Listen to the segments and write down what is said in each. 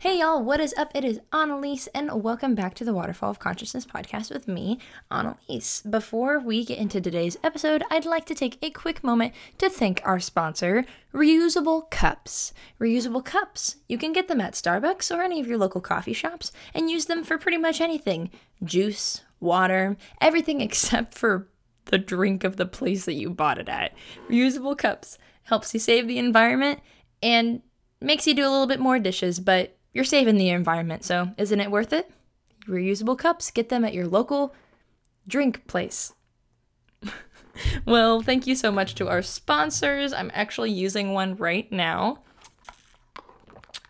Hey y'all, what is up? It is Annalise, and welcome back to the Waterfall of Consciousness podcast with me, Annalise. Before we get into today's episode, I'd like to take a quick moment to thank our sponsor, Reusable Cups. Reusable Cups. You can get them at Starbucks or any of your local coffee shops and use them for pretty much anything juice, water, everything except for the drink of the place that you bought it at. Reusable Cups helps you save the environment and makes you do a little bit more dishes, but you're saving the environment, so isn't it worth it? Reusable cups, get them at your local drink place. well, thank you so much to our sponsors. I'm actually using one right now.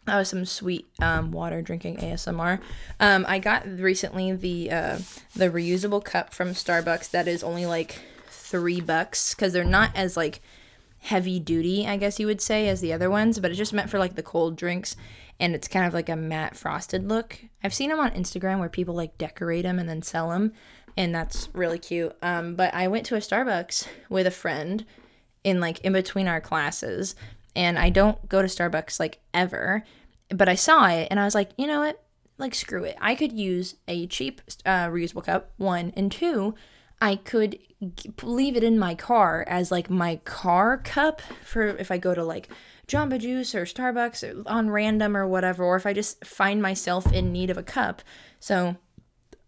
That was some sweet um, water drinking ASMR. Um, I got recently the uh, the reusable cup from Starbucks that is only like three bucks because they're not as like heavy duty, I guess you would say, as the other ones, but it's just meant for like the cold drinks and it's kind of like a matte frosted look. I've seen them on Instagram where people like decorate them and then sell them, and that's really cute. Um, but I went to a Starbucks with a friend in like in between our classes, and I don't go to Starbucks like ever, but I saw it and I was like, you know what? Like screw it. I could use a cheap uh, reusable cup. One and two. I could leave it in my car as like my car cup for if I go to like Jamba Juice or Starbucks on random or whatever, or if I just find myself in need of a cup. So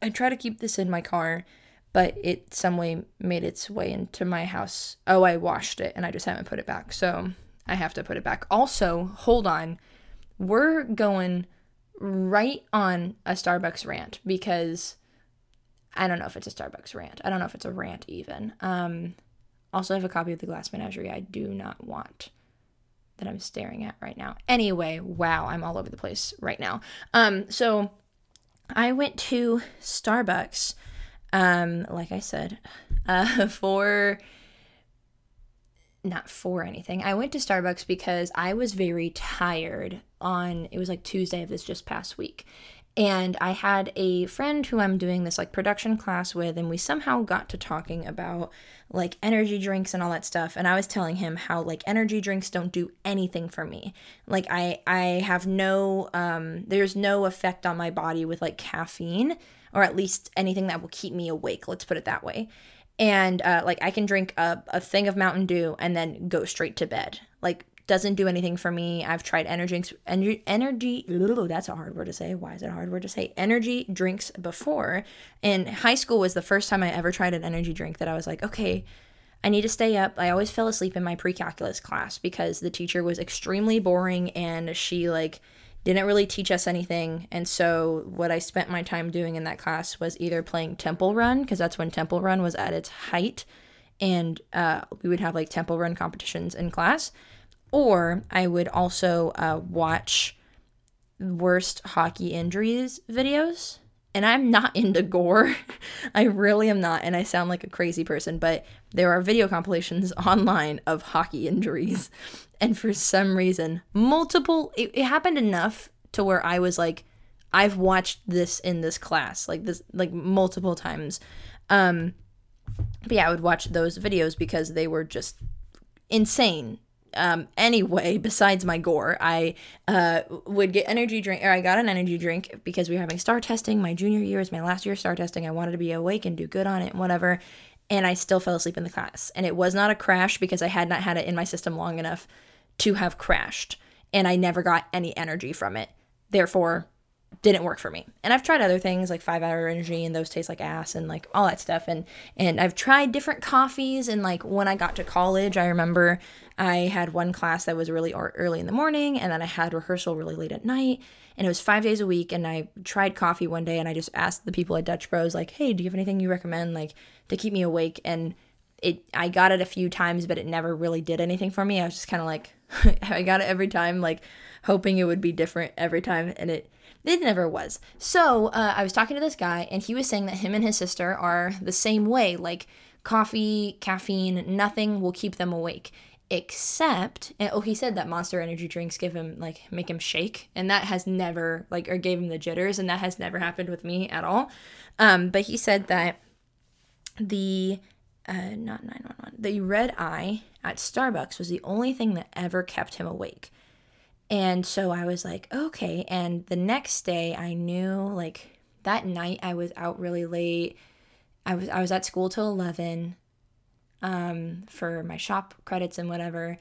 I try to keep this in my car, but it some way made its way into my house. Oh, I washed it and I just haven't put it back. So I have to put it back. Also, hold on. We're going right on a Starbucks rant because I don't know if it's a Starbucks rant. I don't know if it's a rant even. Um, also, I have a copy of The Glass Menagerie I do not want that I'm staring at right now. Anyway, wow, I'm all over the place right now. Um, so I went to Starbucks, um, like I said, uh, for not for anything. I went to Starbucks because I was very tired on it was like Tuesday of this just past week. And I had a friend who I'm doing this like production class with, and we somehow got to talking about like energy drinks and all that stuff. And I was telling him how like energy drinks don't do anything for me. Like I I have no um there's no effect on my body with like caffeine or at least anything that will keep me awake. Let's put it that way. And uh, like I can drink a, a thing of Mountain Dew and then go straight to bed. Like doesn't do anything for me. I've tried energy drinks, energy energy that's a hard word to say. Why is it a hard word to say? Energy drinks before. And high school was the first time I ever tried an energy drink that I was like, okay, I need to stay up. I always fell asleep in my pre-calculus class because the teacher was extremely boring and she like didn't really teach us anything. And so what I spent my time doing in that class was either playing Temple Run because that's when Temple Run was at its height and uh, we would have like Temple Run competitions in class or I would also uh, watch worst hockey injuries videos. And I'm not into gore. I really am not. And I sound like a crazy person, but there are video compilations online of hockey injuries. And for some reason, multiple, it, it happened enough to where I was like, I've watched this in this class, like this, like multiple times. Um, but yeah, I would watch those videos because they were just insane um, anyway, besides my gore, I uh, would get energy drink, or I got an energy drink because we were having star testing. My junior year is my last year of star testing. I wanted to be awake and do good on it whatever. And I still fell asleep in the class. And it was not a crash because I had not had it in my system long enough to have crashed. And I never got any energy from it. Therefore, didn't work for me. And I've tried other things like 5 hour energy and those taste like ass and like all that stuff and and I've tried different coffees and like when I got to college, I remember I had one class that was really early in the morning and then I had rehearsal really late at night and it was 5 days a week and I tried coffee one day and I just asked the people at Dutch Bros like, "Hey, do you have anything you recommend like to keep me awake?" and it I got it a few times but it never really did anything for me. I was just kind of like I got it every time like hoping it would be different every time and it it never was. So uh, I was talking to this guy, and he was saying that him and his sister are the same way. Like coffee, caffeine, nothing will keep them awake except and, oh he said that monster energy drinks give him like make him shake and that has never like or gave him the jitters and that has never happened with me at all um but he said that the uh not 911 the red eye at starbucks was the only thing that ever kept him awake And so I was like, okay. And the next day I knew like that night I was out really late. I was I was at school till 11 um, for my shop credits and whatever.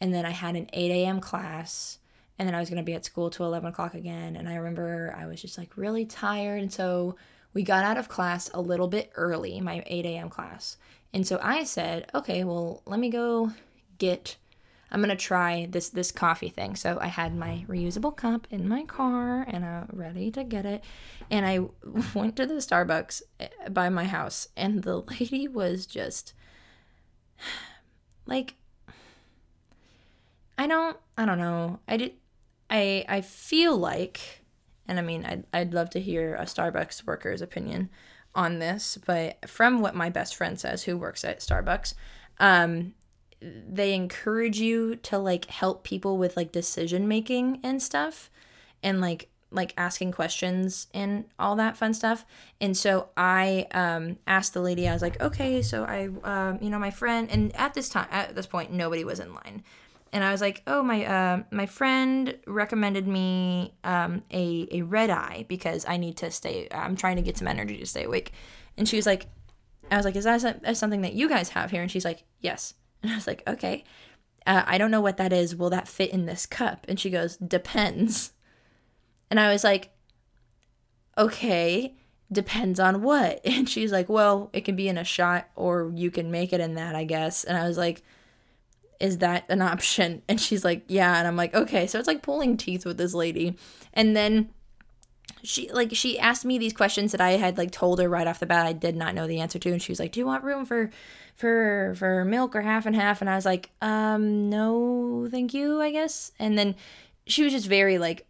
And then I had an 8 a.m. class. And then I was going to be at school till 11 o'clock again. And I remember I was just like really tired. And so we got out of class a little bit early, my 8 a.m. class. And so I said, okay, well, let me go get I'm gonna try this this coffee thing. So I had my reusable cup in my car and I'm ready to get it. And I went to the Starbucks eh, by my house, and the lady was just like, I don't, I don't know. I did, I I feel like, and I mean, I'd I'd love to hear a Starbucks worker's opinion on this, but from what my best friend says, who works at Starbucks, um, they encourage you to like help people with like decision making and stuff and like like asking questions and all that fun stuff. And so i um asked the lady i was like okay so i um you know my friend and at this time at this point nobody was in line. And i was like oh my uh my friend recommended me um a a red eye because i need to stay i'm trying to get some energy to stay awake. And she was like i was like is that something that you guys have here? And she's like yes and I was like, okay. Uh, I don't know what that is. Will that fit in this cup? And she goes, depends. And I was like, okay, depends on what? And she's like, well, it can be in a shot or you can make it in that, I guess. And I was like, is that an option? And she's like, yeah. And I'm like, okay. So it's like pulling teeth with this lady. And then she like she asked me these questions that I had like told her right off the bat I did not know the answer to and she was like, "Do you want room for for for milk or half and half?" And I was like, "Um, no, thank you, I guess." And then she was just very like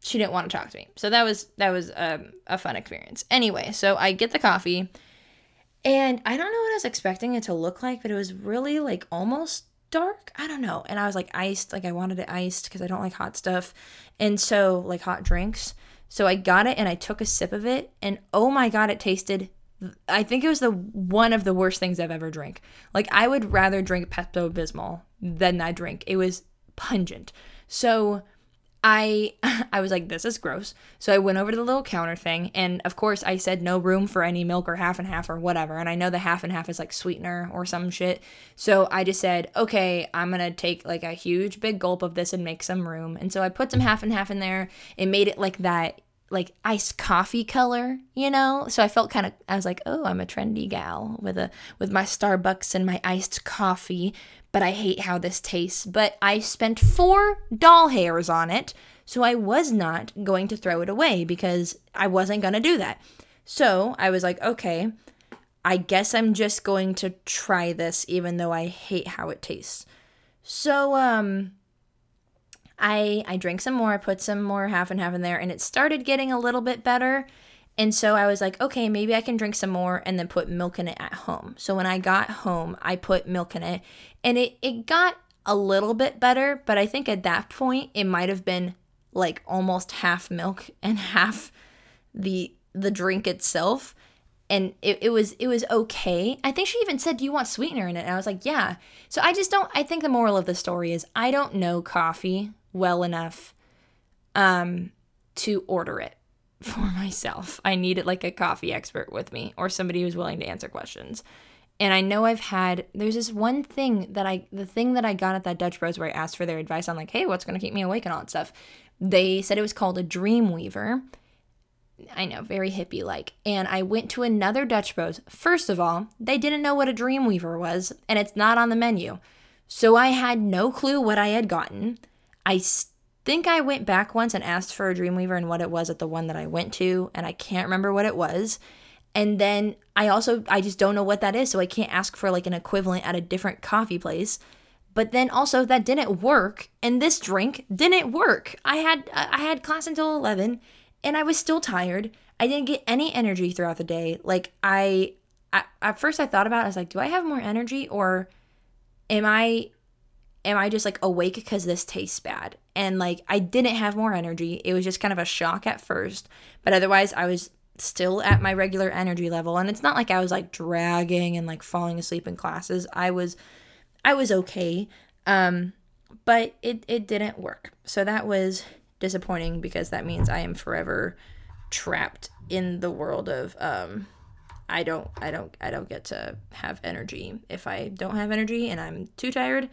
she didn't want to talk to me. So that was that was um, a fun experience. Anyway, so I get the coffee and I don't know what I was expecting it to look like, but it was really like almost dark. I don't know. And I was like iced, like I wanted it iced because I don't like hot stuff. And so like hot drinks. So I got it and I took a sip of it and oh my god, it tasted I think it was the one of the worst things I've ever drank. Like I would rather drink Pepto Bismol than that drink. It was pungent. So I I was like, this is gross. So I went over to the little counter thing, and of course I said no room for any milk or half and half or whatever. And I know the half and half is like sweetener or some shit. So I just said, okay, I'm gonna take like a huge big gulp of this and make some room. And so I put some half and half in there. It made it like that like iced coffee color, you know? So I felt kind of I was like, "Oh, I'm a trendy gal with a with my Starbucks and my iced coffee, but I hate how this tastes." But I spent 4 doll hairs on it, so I was not going to throw it away because I wasn't going to do that. So, I was like, "Okay, I guess I'm just going to try this even though I hate how it tastes." So, um I I drank some more, I put some more half and half in there, and it started getting a little bit better. And so I was like, okay, maybe I can drink some more and then put milk in it at home. So when I got home, I put milk in it. And it, it got a little bit better, but I think at that point it might have been like almost half milk and half the the drink itself. And it, it was it was okay. I think she even said do you want sweetener in it? And i was like yeah. So i just don't i think the moral of the story is i don't know coffee well enough um, to order it for myself. I needed like a coffee expert with me or somebody who's willing to answer questions. And I know I've had there's this one thing that I the thing that I got at that Dutch Bros where I asked for their advice on like, hey, what's gonna keep me awake and all that stuff. They said it was called a dream weaver. I know, very hippie like. And I went to another Dutch Bros. First of all, they didn't know what a dream weaver was, and it's not on the menu. So I had no clue what I had gotten. I think I went back once and asked for a Dreamweaver and what it was at the one that I went to, and I can't remember what it was. And then I also I just don't know what that is, so I can't ask for like an equivalent at a different coffee place. But then also that didn't work, and this drink didn't work. I had I had class until 11 and I was still tired. I didn't get any energy throughout the day. Like I, I at first I thought about it, I was like, do I have more energy or am I am I just like awake because this tastes bad? And like I didn't have more energy. It was just kind of a shock at first, but otherwise I was still at my regular energy level and it's not like I was like dragging and like falling asleep in classes. I was I was okay. Um but it, it didn't work. So that was disappointing because that means I am forever trapped in the world of um I don't I don't I don't get to have energy. If I don't have energy and I'm too tired,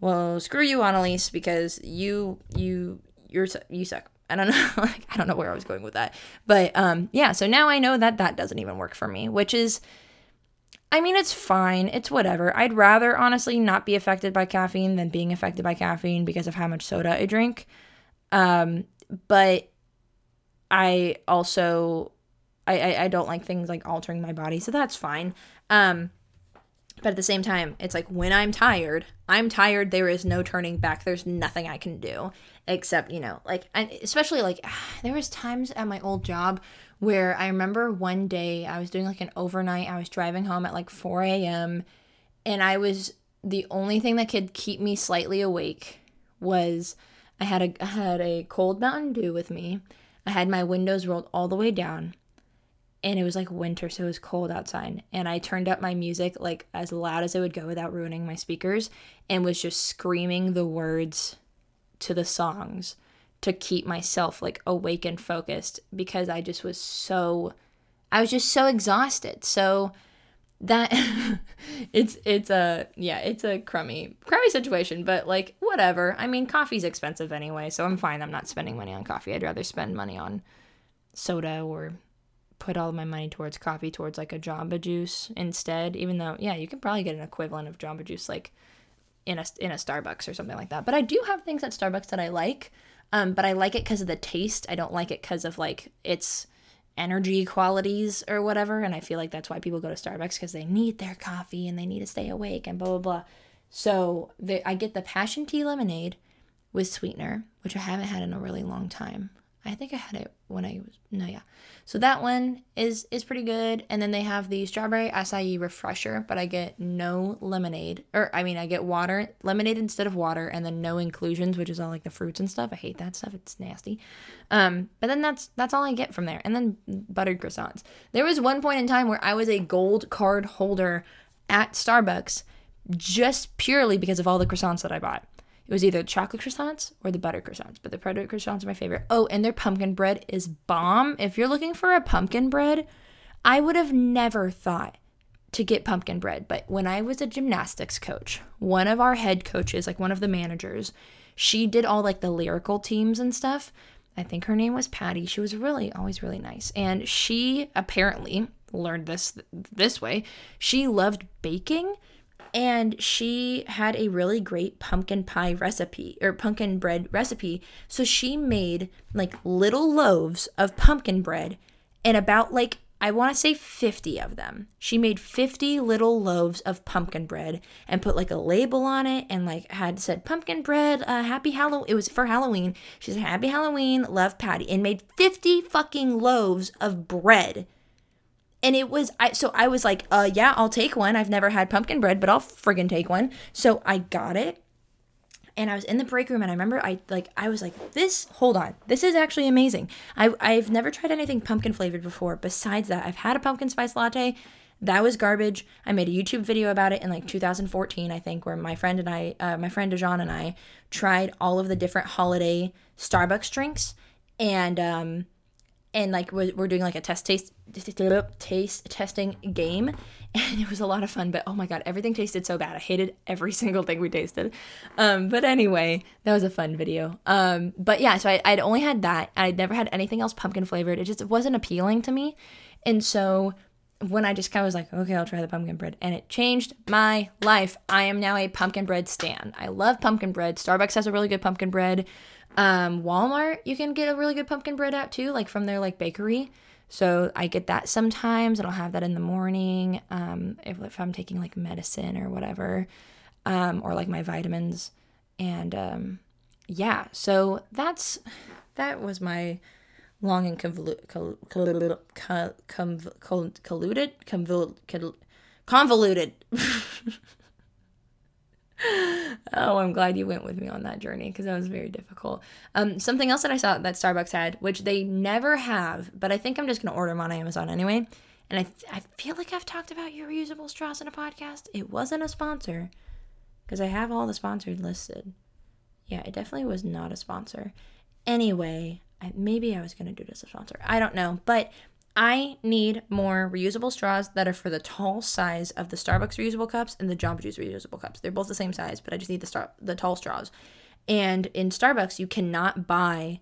well, screw you, Annalise, because you you you're you suck. I don't know like I don't know where I was going with that. But um yeah, so now I know that that doesn't even work for me, which is I mean, it's fine. It's whatever. I'd rather honestly not be affected by caffeine than being affected by caffeine because of how much soda I drink. Um, but I also I, I, I don't like things like altering my body, so that's fine. Um, but at the same time, it's like when I'm tired, I'm tired. There is no turning back. There's nothing I can do except you know, like, especially like there was times at my old job where I remember one day I was doing like an overnight. I was driving home at like 4 a.m. and I was the only thing that could keep me slightly awake was I had a I had a cold Mountain Dew with me. I had my windows rolled all the way down. And it was like winter, so it was cold outside. And I turned up my music like as loud as it would go without ruining my speakers and was just screaming the words to the songs to keep myself like awake and focused because I just was so I was just so exhausted. So that it's it's a yeah, it's a crummy crummy situation, but like whatever. I mean, coffee's expensive anyway, so I'm fine. I'm not spending money on coffee. I'd rather spend money on soda or put all my money towards coffee towards like a Jamba Juice instead, even though yeah, you can probably get an equivalent of Jamba Juice like in a in a Starbucks or something like that. But I do have things at Starbucks that I like. Um, but I like it because of the taste. I don't like it because of like its energy qualities or whatever. And I feel like that's why people go to Starbucks because they need their coffee and they need to stay awake and blah blah blah. So the, I get the passion tea lemonade with sweetener, which I haven't had in a really long time. I think I had it when I was no yeah. So that one is is pretty good. And then they have the strawberry acai refresher, but I get no lemonade. Or I mean I get water, lemonade instead of water, and then no inclusions, which is all like the fruits and stuff. I hate that stuff. It's nasty. Um, but then that's that's all I get from there. And then buttered croissants. There was one point in time where I was a gold card holder at Starbucks just purely because of all the croissants that I bought. It was either chocolate croissants or the butter croissants, but the butter croissants are my favorite. Oh, and their pumpkin bread is bomb. If you're looking for a pumpkin bread, I would have never thought to get pumpkin bread. But when I was a gymnastics coach, one of our head coaches, like one of the managers, she did all like the lyrical teams and stuff. I think her name was Patty. She was really always really nice. And she apparently learned this this way. She loved baking and she had a really great pumpkin pie recipe or pumpkin bread recipe. So she made like little loaves of pumpkin bread and about like I want to say 50 of them. She made 50 little loaves of pumpkin bread and put like a label on it and like had said pumpkin bread, uh, happy Halloween. It was for Halloween. She said happy Halloween, love Patty, and made 50 fucking loaves of bread and it was I so I was like, uh yeah, I'll take one. I've never had pumpkin bread, but I'll friggin' take one. So I got it. And I was in the break room and I remember I like I was like, this hold on. This is actually amazing. I I've never tried anything pumpkin flavored before. Besides that, I've had a pumpkin spice latte. That was garbage. I made a YouTube video about it in like 2014, I think, where my friend and I, uh, my friend Dejan and I, tried all of the different holiday Starbucks drinks, and um, and like we're, we're doing like a test taste taste testing game and it was a lot of fun but oh my god everything tasted so bad. I hated every single thing we tasted. Um, but anyway that was a fun video. Um, but yeah so I, i'd only had that. I'd never had anything else pumpkin flavored. It just wasn't appealing to me. And so when i just kind of was like okay i'll try the pumpkin bread and it changed my life. I am now a pumpkin bread stan. I love pumpkin bread. Starbucks has a really good pumpkin bread um, Walmart, you can get a really good pumpkin bread out too, like from their like bakery. So I get that sometimes, and I'll have that in the morning um, if, if I'm taking like medicine or whatever, um, or like my vitamins. And um, yeah, so that's that was my long and convoluted, convoluted, convoluted, convoluted. Oh, I'm glad you went with me on that journey because that was very difficult. Um, something else that I saw that Starbucks had, which they never have, but I think I'm just gonna order them on Amazon anyway. And I, I feel like I've talked about your reusable straws in a podcast. It wasn't a sponsor, because I have all the sponsored listed. Yeah, it definitely was not a sponsor. Anyway, I, maybe I was going to do this as a sponsor. I don't know. But I need more reusable straws that are for the tall size of the Starbucks reusable cups and the Jamba Juice reusable cups. They're both the same size, but I just need the star the tall straws. And in Starbucks, you cannot buy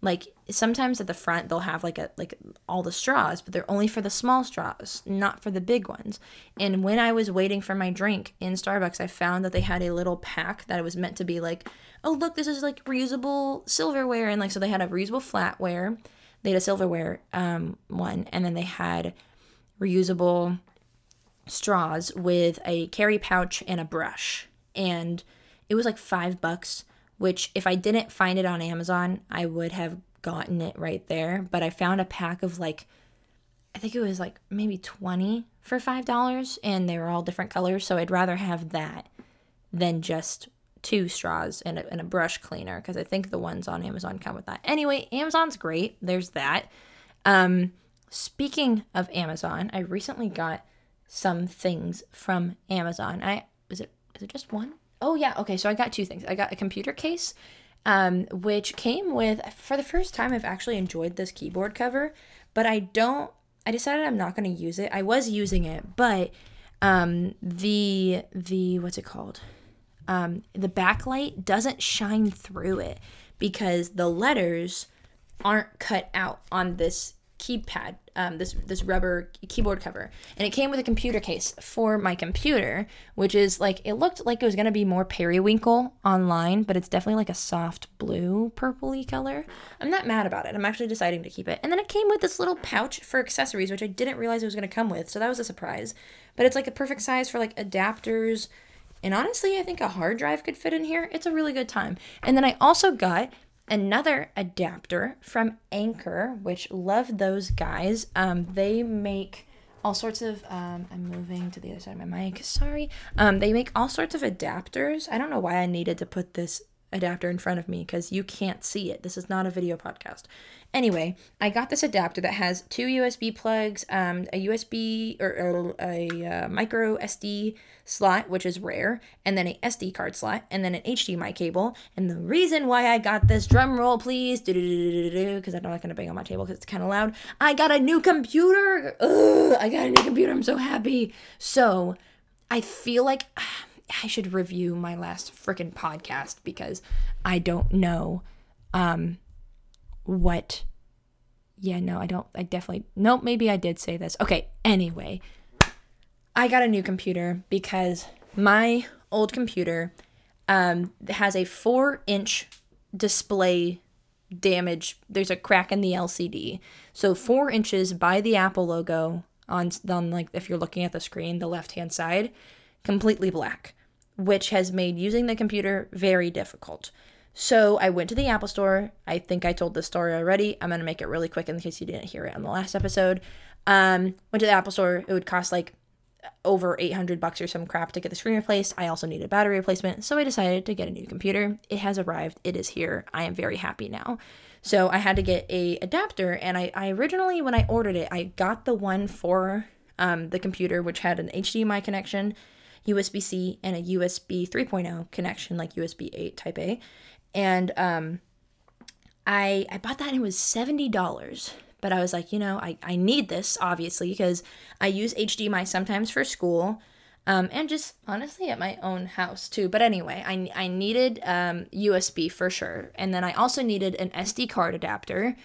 like sometimes at the front they'll have like a like all the straws but they're only for the small straws not for the big ones and when i was waiting for my drink in starbucks i found that they had a little pack that was meant to be like oh look this is like reusable silverware and like so they had a reusable flatware they had a silverware um, one and then they had reusable straws with a carry pouch and a brush and it was like five bucks which if I didn't find it on Amazon, I would have gotten it right there. But I found a pack of like, I think it was like maybe 20 for $5, and they were all different colors. So I'd rather have that than just two straws and a, and a brush cleaner because I think the ones on Amazon come with that. Anyway, Amazon's great. There's that. Um, speaking of Amazon, I recently got some things from Amazon. I is it is it just one? Oh yeah, okay. So I got two things. I got a computer case, um, which came with for the first time. I've actually enjoyed this keyboard cover, but I don't. I decided I'm not going to use it. I was using it, but um, the the what's it called? Um, the backlight doesn't shine through it because the letters aren't cut out on this keypad, um, this this rubber keyboard cover, and it came with a computer case for my computer, which is like it looked like it was gonna be more periwinkle online, but it's definitely like a soft blue purpley color. I'm not mad about it. I'm actually deciding to keep it. And then it came with this little pouch for accessories, which I didn't realize it was gonna come with, so that was a surprise. But it's like a perfect size for like adapters. And honestly, I think a hard drive could fit in here. It's a really good time. And then I also got another adapter from Anker, which love those guys. Um, they make all sorts of um, i'm moving to the other side of my mic sorry um, they make all sorts of adapters i don't know why i needed to put this adapter in front of me because you can't see it this is not a video podcast Anyway, I got this adapter that has two USB plugs, um, a USB or, or a, uh, micro SD slot, which is rare, and then a SD card slot, and then an HDMI cable. And the reason why I got this drum roll, please, because I'm not gonna bang on my table because it's kind of loud. I got a new computer. Ugh, I got a new computer. I'm so happy. So I feel like. I should review my last freaking podcast because I don't know um, what yeah no i don't i definitely nope maybe i did say this. Okay anyway i got a new computer because my old computer um, has a four inch display damage there's a crack in the lcd so four inches by the apple logo on on like if you're looking at the screen the left hand side completely black which has made using the computer very difficult so I went to the Apple Store. I think I told this story already. I'm gonna make it really quick in case you didn't hear it on the last episode. Um, went to the Apple Store. It would cost like over 800 bucks or some crap to get the screen replaced. I also needed battery replacement, so I decided to get a new computer. It has arrived. It is here. I am very happy now. So I had to get a adapter, and I, I originally when I ordered it, I got the one for um, the computer which had an HDMI connection, USB C, and a USB 3.0 connection like USB 8 Type A and um, I I bought that and it was seventy dollars. But I was like, you know, I, I need this obviously because I use HDMI sometimes for school. Um, and just honestly at my own house too. But anyway, I, I needed um, USB for sure. And then I also needed an SD card adapter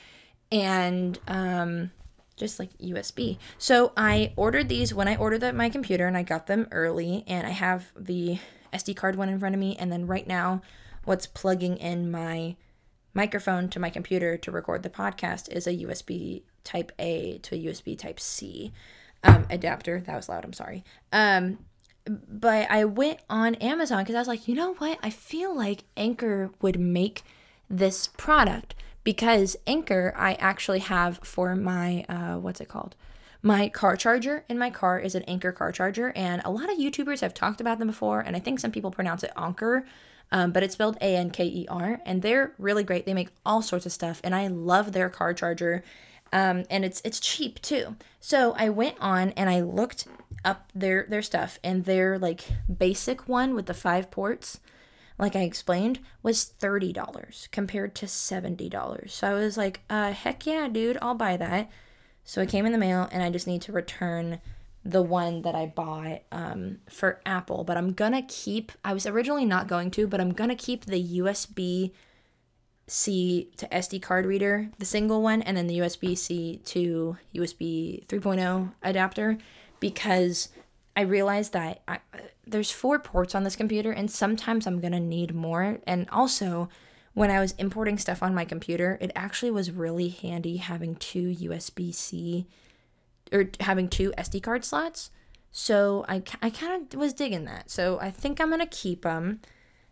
and um, just like USB. So I ordered these when I ordered my computer and I got them early. And I have the SD card one in front of me. And then right now, what's plugging in my microphone to my computer to record the podcast is a USB Type A to a USB Type C um, adapter. That was loud. I'm sorry. Um, but I went on Amazon because I was like, you know what? I feel like Anker would make this product because Anker I actually have for my uh, what's it called? My car charger in my car is an Anker car charger, and a lot of YouTubers have talked about them before, and I think some people pronounce it Anchor, um, but it's spelled A N K E R, and they're really great. They make all sorts of stuff, and I love their car charger. Um, and it's it's cheap too. So I went on and I looked up their their stuff and their like basic one with the five ports like I explained, was $30 compared to $70. So I was like, uh, heck yeah, dude, I'll buy that. So it came in the mail and I just need to return the one that I bought um, for Apple. But I'm gonna keep, I was originally not going to, but I'm gonna keep the USB C to SD card reader, the single one, and then the USB C to USB 3.0 adapter because I realized that I, there's four ports on this computer, and sometimes I'm gonna need more. And also, when I was importing stuff on my computer, it actually was really handy having two USB C or having two SD card slots. So I, I kind of was digging that. So I think I'm gonna keep them.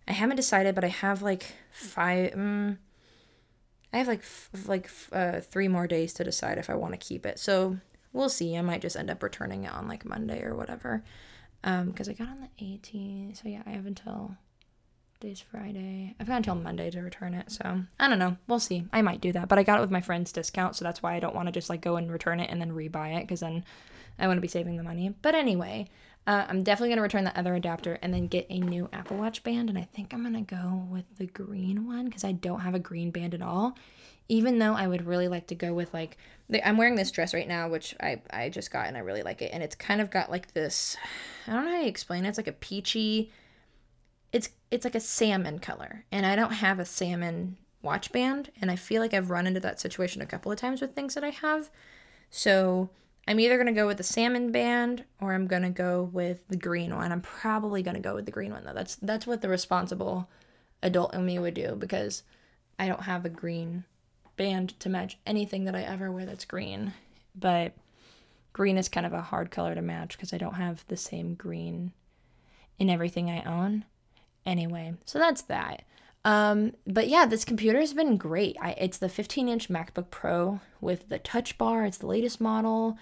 I haven't decided, but I have like five. Um, I have like f- like uh, three more days to decide if I want to keep it. So we'll see. I might just end up returning it on like Monday or whatever. Um, because I got on the 18th. So yeah, I have until today's Friday. I've got until Monday to return it. So I don't know. We'll see. I might do that. But I got it with my friend's discount, so that's why I don't want to just like go and return it and then rebuy it because then I want to be saving the money. But anyway, uh, I'm definitely gonna return the other adapter and then get a new Apple Watch band. And I think I'm gonna go with the green one because I don't have a green band at all even though I would really like to go with like I'm wearing this dress right now, which I I just got and I really like it, and it's kind of got like this. I don't know how to explain it. It's like a peachy. It's it's like a salmon color, and I don't have a salmon watch band, and I feel like I've run into that situation a couple of times with things that I have. So I'm either gonna go with the salmon band or I'm gonna go with the green one. I'm probably gonna go with the green one though. That's that's what the responsible adult in me would do because I don't have a green band to match anything that I ever wear that's green. But green is kind of a hard color to match because I don't have the same green in everything I own. Anyway, so that's that. Um, but yeah, this computer has been great. I, it's the 15 inch MacBook Pro with the touch bar, it's the latest model.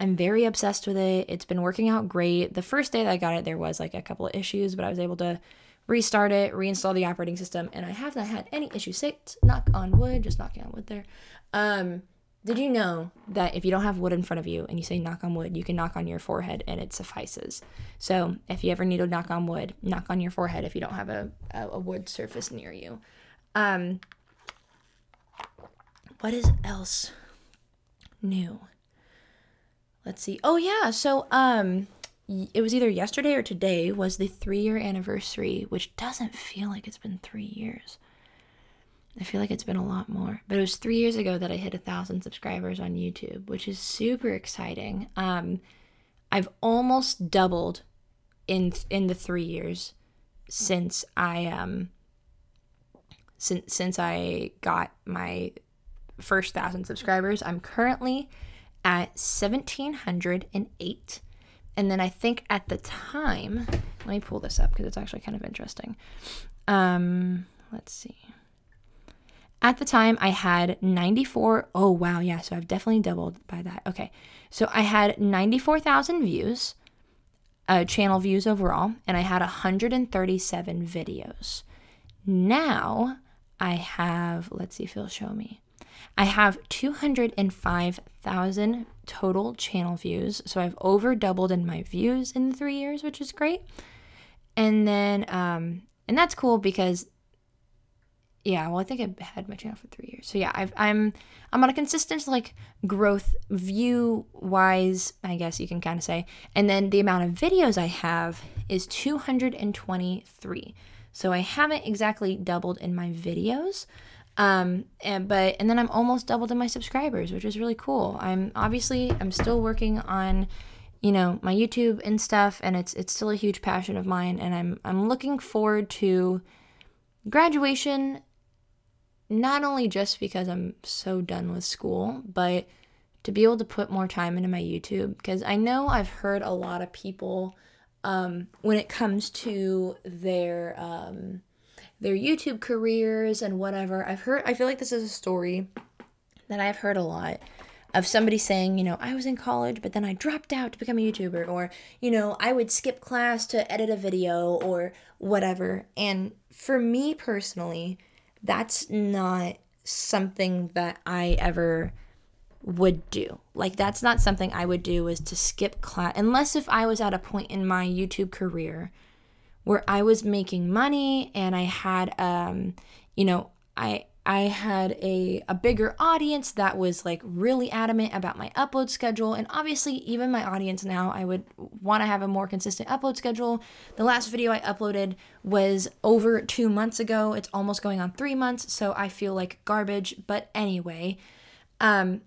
I'm very obsessed with it. It's been working out great. The first day that I got it, there was like a couple of issues, but I was able to restart it, reinstall the operating system, and I have not had any issues. Six, knock on wood, just knocking on wood there. Um, did you know that if you don't have wood in front of you and you say knock on wood, you can knock on your forehead and it suffices? So if you ever need to knock on wood, knock on your forehead if you don't have a, a, a wood surface near you. Um, what is else new? Let's see. Oh yeah, so um it was either yesterday or today was the three year anniversary, which doesn't feel like it's been three years. I feel like it's been a lot more. But it was three years ago that I hit a thousand subscribers on YouTube, which is super exciting. Um, I've almost doubled in in the three years since I um since since I got my first thousand subscribers. I'm currently at seventeen hundred and eight and then I think at the time, let me pull this up because it's actually kind of interesting. Um, let's see. At the time, I had 94. Oh, wow. Yeah. So I've definitely doubled by that. Okay. So I had 94,000 views, uh, channel views overall, and I had 137 videos. Now I have, let's see if he'll show me. I have 205,000 total channel views. So I've over doubled in my views in three years, which is great. And then, um, and that's cool because, yeah, well, I think I've had my channel for three years. So yeah, I've, I'm, I'm on a consistent like growth view wise, I guess you can kind of say. And then the amount of videos I have is 223. So I haven't exactly doubled in my videos, um and but and then i'm almost doubled in my subscribers which is really cool. I'm obviously i'm still working on you know my youtube and stuff and it's it's still a huge passion of mine and i'm i'm looking forward to graduation not only just because i'm so done with school but to be able to put more time into my youtube because i know i've heard a lot of people um when it comes to their um their YouTube careers and whatever. I've heard, I feel like this is a story that I've heard a lot of somebody saying, you know, I was in college, but then I dropped out to become a YouTuber, or, you know, I would skip class to edit a video, or whatever. And for me personally, that's not something that I ever would do. Like that's not something I would do is to skip class unless if I was at a point in my YouTube career where I was making money and I had um you know, I I had a, a bigger audience that was like really adamant about my upload schedule. And obviously, even my audience now, I would want to have a more consistent upload schedule. The last video I uploaded was over two months ago. It's almost going on three months. So I feel like garbage. But anyway, um,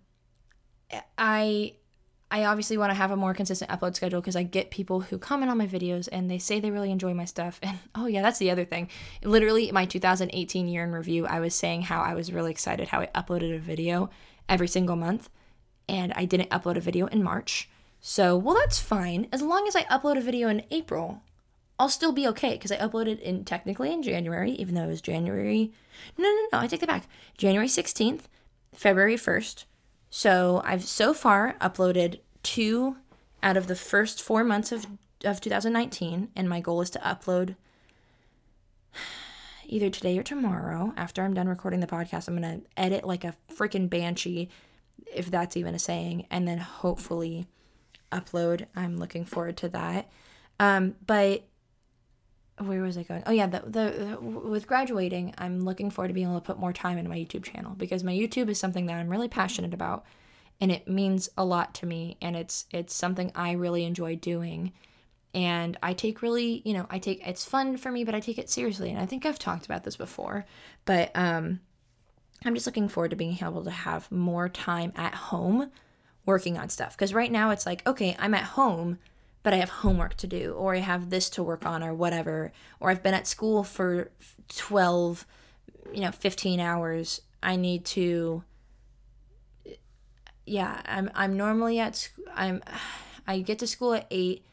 I I obviously want to have a more consistent upload schedule because I get people who comment on my videos and they say they really enjoy my stuff. And oh, yeah, that's the other thing. Literally, my 2018 year in review, I was saying how I was really excited how I uploaded a video every single month. And I didn't upload a video in March. So, well, that's fine. As long as I upload a video in April, I'll still be okay because I uploaded in technically in January, even though it was January. No, no, no, I take that back. January 16th, February 1st, so I've so far uploaded two out of the first four months of, of 2019, and my goal is to upload either today or tomorrow. After I'm done recording the podcast, I'm going to edit like a freaking banshee, if that's even a saying, and then hopefully upload. I'm looking forward to that. Um, but where was I going? Oh yeah, the, the, the, with graduating, I'm looking forward to being able to put more time into my YouTube channel because my YouTube is something that I'm really passionate about, and it means a lot to me, and it's it's something I really enjoy doing, and I take really, you know, I take it's fun for me, but I take it seriously, and I think I've talked about this before, but um, I'm just looking forward to being able to have more time at home working on stuff because right now it's like okay, I'm at home but I have homework to do, or I have this to work on, or whatever, or I've been at school for 12, you know, 15 hours. I need to, yeah, I'm, I'm normally at, I'm, I get to school at 8,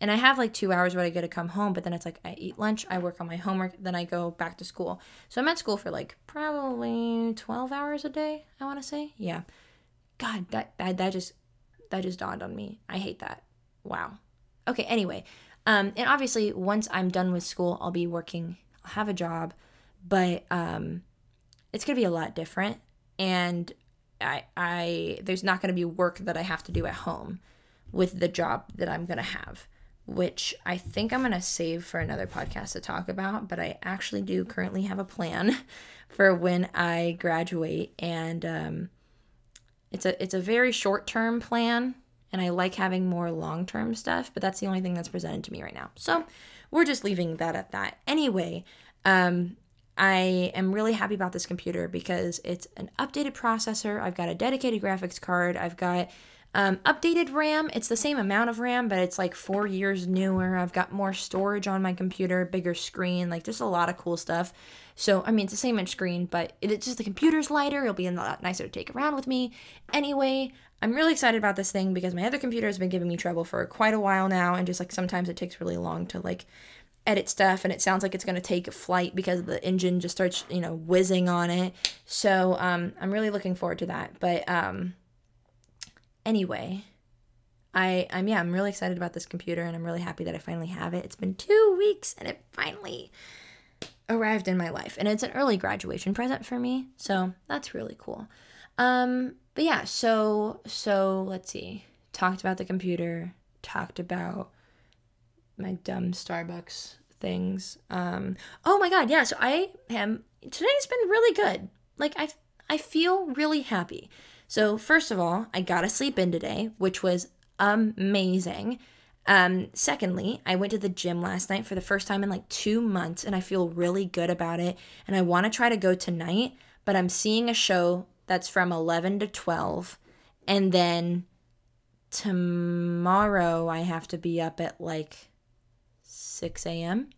and I have like two hours where I get to come home, but then it's like I eat lunch, I work on my homework, then I go back to school. So I'm at school for like probably 12 hours a day, I want to say. Yeah. God, that, that, that just, that just dawned on me. I hate that. Wow. Okay, anyway. Um, and obviously, once I'm done with school, I'll be working, I'll have a job, but um, it's going to be a lot different. And I, I, there's not going to be work that I have to do at home with the job that I'm going to have, which I think I'm going to save for another podcast to talk about. But I actually do currently have a plan for when I graduate. And um, it's a, it's a very short term plan and I like having more long term stuff, but that's the only thing that's presented to me right now. So we're just leaving that at that. Anyway, um, I am really happy about this computer because it's an updated processor. I've got a dedicated graphics card. I've got um, updated RAM. It's the same amount of RAM, but it's like four years newer. I've got more storage on my computer, bigger screen, like just a lot of cool stuff. So, I mean, it's the same inch screen, but it's just the computer's lighter. It'll be a lot nicer to take around with me. Anyway, I'm really excited about this thing because my other computer has been giving me trouble for quite a while now, and just like sometimes it takes really long to like edit stuff, and it sounds like it's gonna take a flight because the engine just starts you know whizzing on it. So um, I'm really looking forward to that. But um, anyway, I I'm yeah I'm really excited about this computer, and I'm really happy that I finally have it. It's been two weeks, and it finally arrived in my life, and it's an early graduation present for me, so that's really cool. Um, but yeah, so so let's see. Talked about the computer, talked about my dumb Starbucks things. Um oh my god, yeah, so I am today's been really good. Like I I feel really happy. So first of all, I got to sleep in today, which was amazing. Um, secondly, I went to the gym last night for the first time in like two months and I feel really good about it. And I want to try to go tonight, but I'm seeing a show that's from 11 to 12. And then tomorrow I have to be up at like 6 a.m.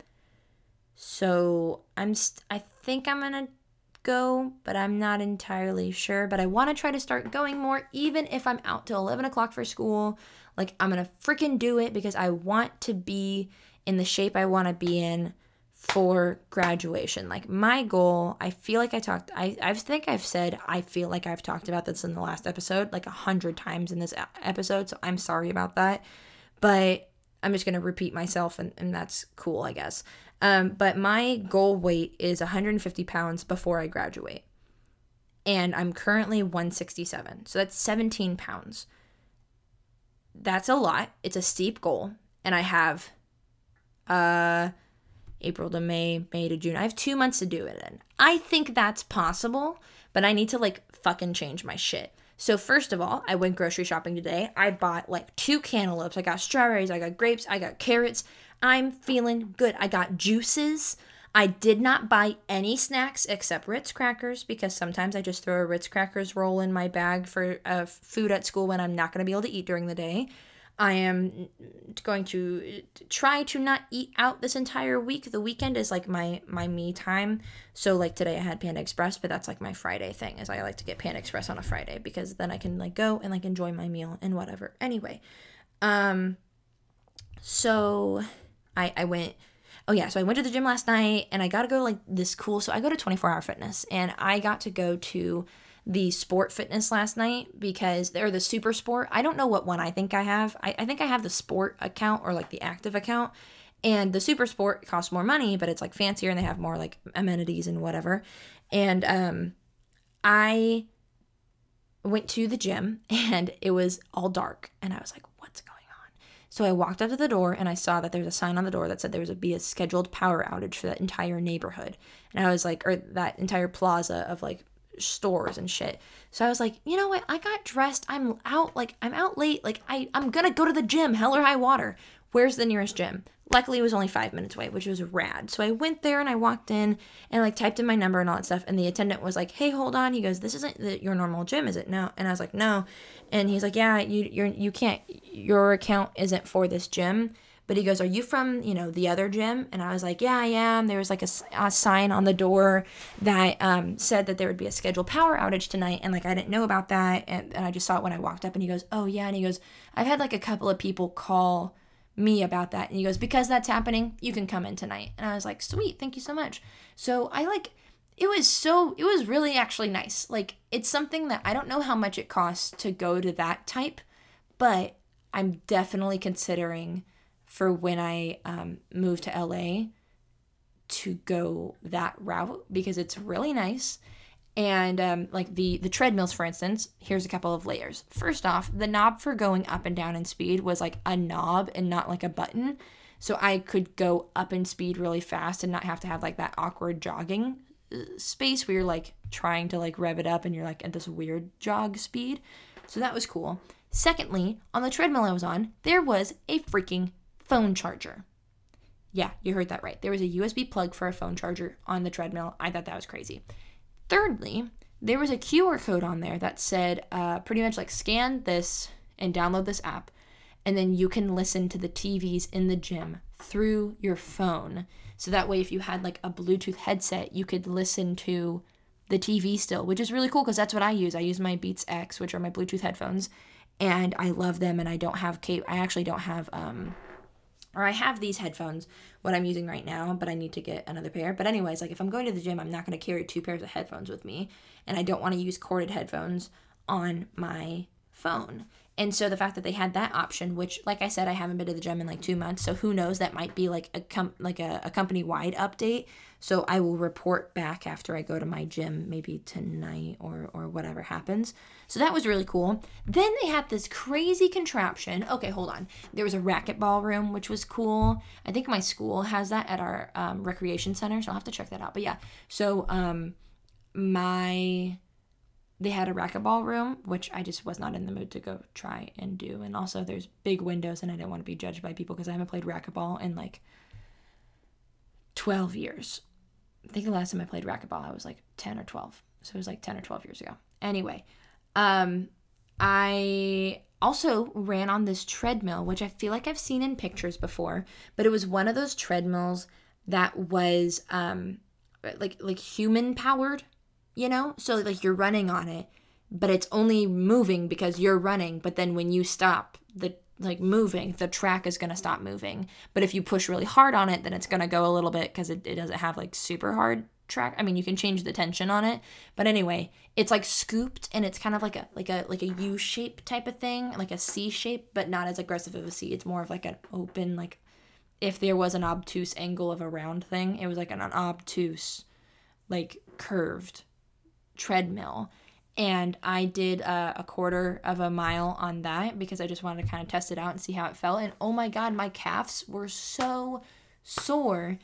So I'm st- I think I'm gonna go, but I'm not entirely sure. But I want to try to start going more, even if I'm out till 11 o'clock for school. Like I'm gonna freaking do it because I want to be in the shape I want to be in for graduation. Like my goal, I feel like I talked I I think I've said I feel like I've talked about this in the last episode like a hundred times in this episode, so I'm sorry about that. But I'm just gonna repeat myself and, and that's cool, I guess. Um, but my goal weight is 150 pounds before I graduate. and I'm currently 167. So that's 17 pounds. That's a lot. It's a steep goal. And I have uh April to May, May to June. I have 2 months to do it in. I think that's possible, but I need to like fucking change my shit. So first of all, I went grocery shopping today. I bought like two cantaloupes. I got strawberries, I got grapes, I got carrots. I'm feeling good. I got juices. I did not buy any snacks except Ritz crackers because sometimes I just throw a Ritz crackers roll in my bag for uh, food at school when I'm not going to be able to eat during the day. I am going to try to not eat out this entire week. The weekend is like my my me time. So like today I had Panda Express, but that's like my Friday thing. Is I like to get Panda Express on a Friday because then I can like go and like enjoy my meal and whatever. Anyway, um, so I I went oh yeah, so I went to the gym last night and I got to go like this cool. So I go to 24 Hour Fitness and I got to go to the Sport Fitness last night because they're the Super Sport. I don't know what one I think I have. I, I think I have the Sport account or like the active account. And the Super Sport costs more money, but it's like fancier and they have more like amenities and whatever. And um, I went to the gym and it was all dark and I was like, what's going on? so I walked up to the door and I saw that there's a sign on the door that said there was a be a scheduled power outage for that entire neighborhood. And I was like, or that entire plaza of like stores and shit. So I was like, you know what? I got dressed. I'm out like I'm out late. Like I I'm gonna go to the gym, hell or high water. Where's the nearest gym? Luckily, it was only five minutes away, which was rad. So I went there and I walked in and like typed in my number and all that stuff. And the attendant was like, "Hey, hold on." He goes, "This isn't the, your normal gym, is it?" No. And I was like, "No." And he's like, "Yeah, you you're you can't. Your account isn't for this gym." But he goes, "Are you from you know the other gym?" And I was like, "Yeah, I am." There was like a, a sign on the door that um, said that there would be a scheduled power outage tonight, and like I didn't know about that, and, and I just saw it when I walked up. And he goes, "Oh yeah," and he goes, "I've had like a couple of people call." me about that. And he goes, Because that's happening, you can come in tonight. And I was like, Sweet, thank you so much. So I like, it was so, it was really actually nice. Like, it's something that I don't know how much it costs to go to that type, but I'm definitely considering for when I um, move to LA to go that route because it's really nice. And um, like the the treadmills for instance here's a couple of layers. First off the knob for going up and down in speed was like a knob and not like a button. So i could go up in speed really fast and not have to have like that awkward jogging uh, space where you're like trying to like rev it up and you're like at this weird jog speed. So that was cool. Secondly on the treadmill i was on there was a freaking phone charger yeah you heard that right there was a usb plug for a phone charger on the treadmill i thought that was crazy Thirdly, there was a QR code on there that said uh, pretty much like scan this and download this app, and then you can listen to the TVs in the gym through your phone. So that way, if you had like a Bluetooth headset, you could listen to the TV still, which is really cool because that's what I use. I use my Beats X, which are my Bluetooth headphones, and I love them. And I don't have cape. I actually don't have um, or I have these headphones, what I'm using right now, but I need to get another pair. But, anyways, like if I'm going to the gym, I'm not going to carry two pairs of headphones with me, and I don't want to use corded headphones on my phone. And so the fact that they had that option, which, like I said, I haven't been to the gym in like two months, so who knows? That might be like a com- like a, a company wide update. So I will report back after I go to my gym, maybe tonight or or whatever happens. So that was really cool. Then they had this crazy contraption. Okay, hold on. There was a racquetball room, which was cool. I think my school has that at our um, recreation center, so I'll have to check that out. But yeah, so um, my they had a racquetball room, which I just was not in the mood to go try and do. And also, there's big windows, and I didn't want to be judged by people because I haven't played racquetball in like 12 years. I think the last time I played racquetball, I was like 10 or 12. So it was like 10 or 12 years ago. Anyway, um, I also ran on this treadmill, which I feel like I've seen in pictures before, but it was one of those treadmills that was um, like like human powered you know? So like you're running on it, but it's only moving because you're running, but then when you stop the like moving, the track is going to stop moving. But if you push really hard on it, then it's going to go a little bit cuz it, it doesn't have like super hard track. I mean, you can change the tension on it, but anyway, it's like scooped and it's kind of like a like a like a U shape type of thing, like a C shape, but not as aggressive of a C. It's more of like an open like if there was an obtuse angle of a round thing, it was like an, an obtuse like curved treadmill. and I did a, a, quarter of a mile on that because I just wanted to kind of test it out and see how it felt. And oh my god, my calves were so sore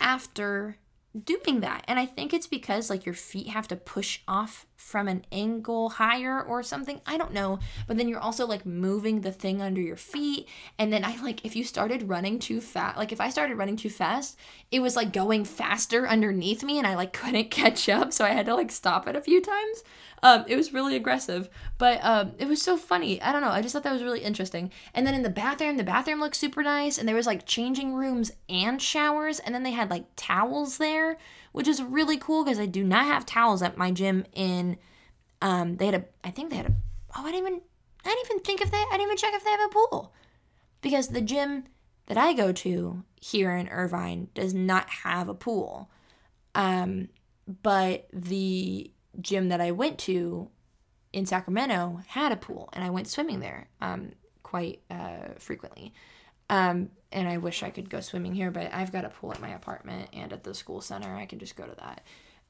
after doing that. And I think it's because like your feet have to push off from an angle higher or something. I don't know. But then you're also like moving the thing under your feet. And then I like if you started running too fast, like if I started running too fast, it was like going faster underneath me and I like couldn't catch up. So I had to like stop it a few times. Um, it was really aggressive, but um, it was so funny. I don't know. I just thought that was really interesting. And then in the bathroom, the bathroom looked super nice, and there was like changing rooms and showers, and then they had like towels there, which is really cool because I do not have towels at my gym. In um, they had a, I think they had a. Oh, I didn't even, I didn't even think if they, I didn't even check if they have a pool, because the gym that I go to here in Irvine does not have a pool. Um, but the gym that I went to in Sacramento had a pool, and I went swimming there um, quite uh, frequently. Um, and I wish I could go swimming here, but I've got a pool at my apartment and at the school center. I can just go to that.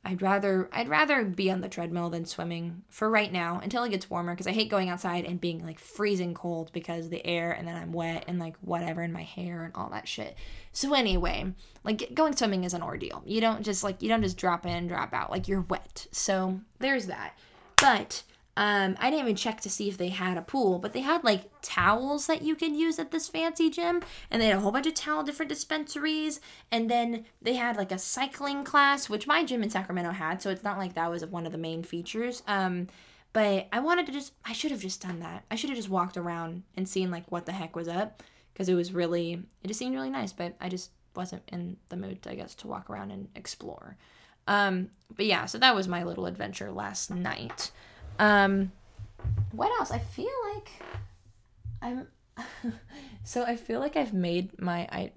I'd rather I'd rather be on the treadmill than swimming for right now until it gets warmer because I hate going outside and being like freezing cold because the air and then I'm wet and like whatever in my hair and all that shit. So anyway, like going swimming is an ordeal. You don't just like you don't just drop in drop out like you're wet. So there's that. But um, I didn't even check to see if they had a pool, but they had like towels that you could use at this fancy gym, and they had a whole bunch of towel different dispensaries, and then they had like a cycling class, which my gym in Sacramento had, so it's not like that was one of the main features. Um, but I wanted to just, I should have just done that. I should have just walked around and seen like what the heck was up, because it was really, it just seemed really nice, but I just wasn't in the mood, I guess, to walk around and explore. Um, but yeah, so that was my little adventure last night. Um, what else? I feel like I'm. so I feel like I've made my I.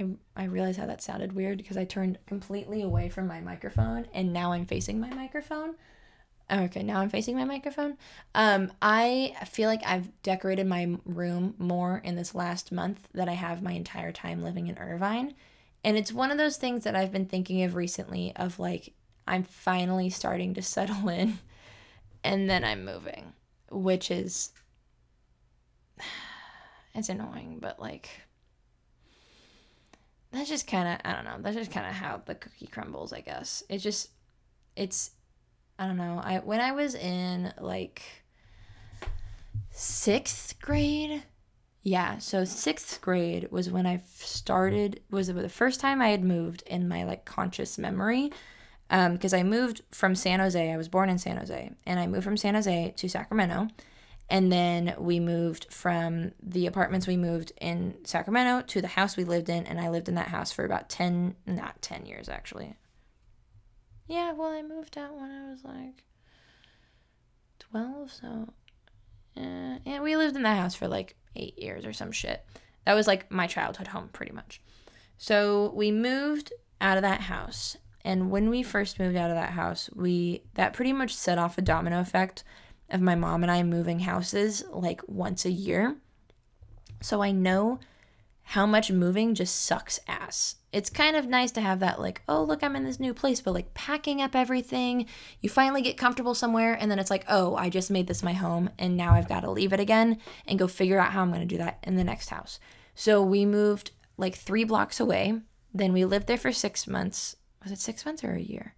I, I realize how that sounded weird because I turned completely away from my microphone and now I'm facing my microphone. Okay, now I'm facing my microphone. Um, I feel like I've decorated my room more in this last month than I have my entire time living in Irvine. And it's one of those things that I've been thinking of recently of like I'm finally starting to settle in and then I'm moving, which is it's annoying, but like that's just kind of I don't know. That's just kind of how the cookie crumbles, I guess. It just it's I don't know. I when I was in like 6th grade, yeah, so 6th grade was when I started was the first time I had moved in my like conscious memory because um, I moved from San Jose. I was born in San Jose, and I moved from San Jose to Sacramento. And then we moved from the apartments we moved in Sacramento to the house we lived in, and I lived in that house for about 10, not 10 years actually. Yeah, well, I moved out when I was like 12, so. Uh, and we lived in that house for like eight years or some shit. That was like my childhood home, pretty much. So we moved out of that house and when we first moved out of that house, we that pretty much set off a domino effect of my mom and I moving houses like once a year. So I know how much moving just sucks ass. It's kind of nice to have that, like, oh, look, I'm in this new place, but like packing up everything, you finally get comfortable somewhere, and then it's like, oh, I just made this my home, and now I've got to leave it again and go figure out how I'm going to do that in the next house. So we moved like three blocks away. Then we lived there for six months was it six months or a year?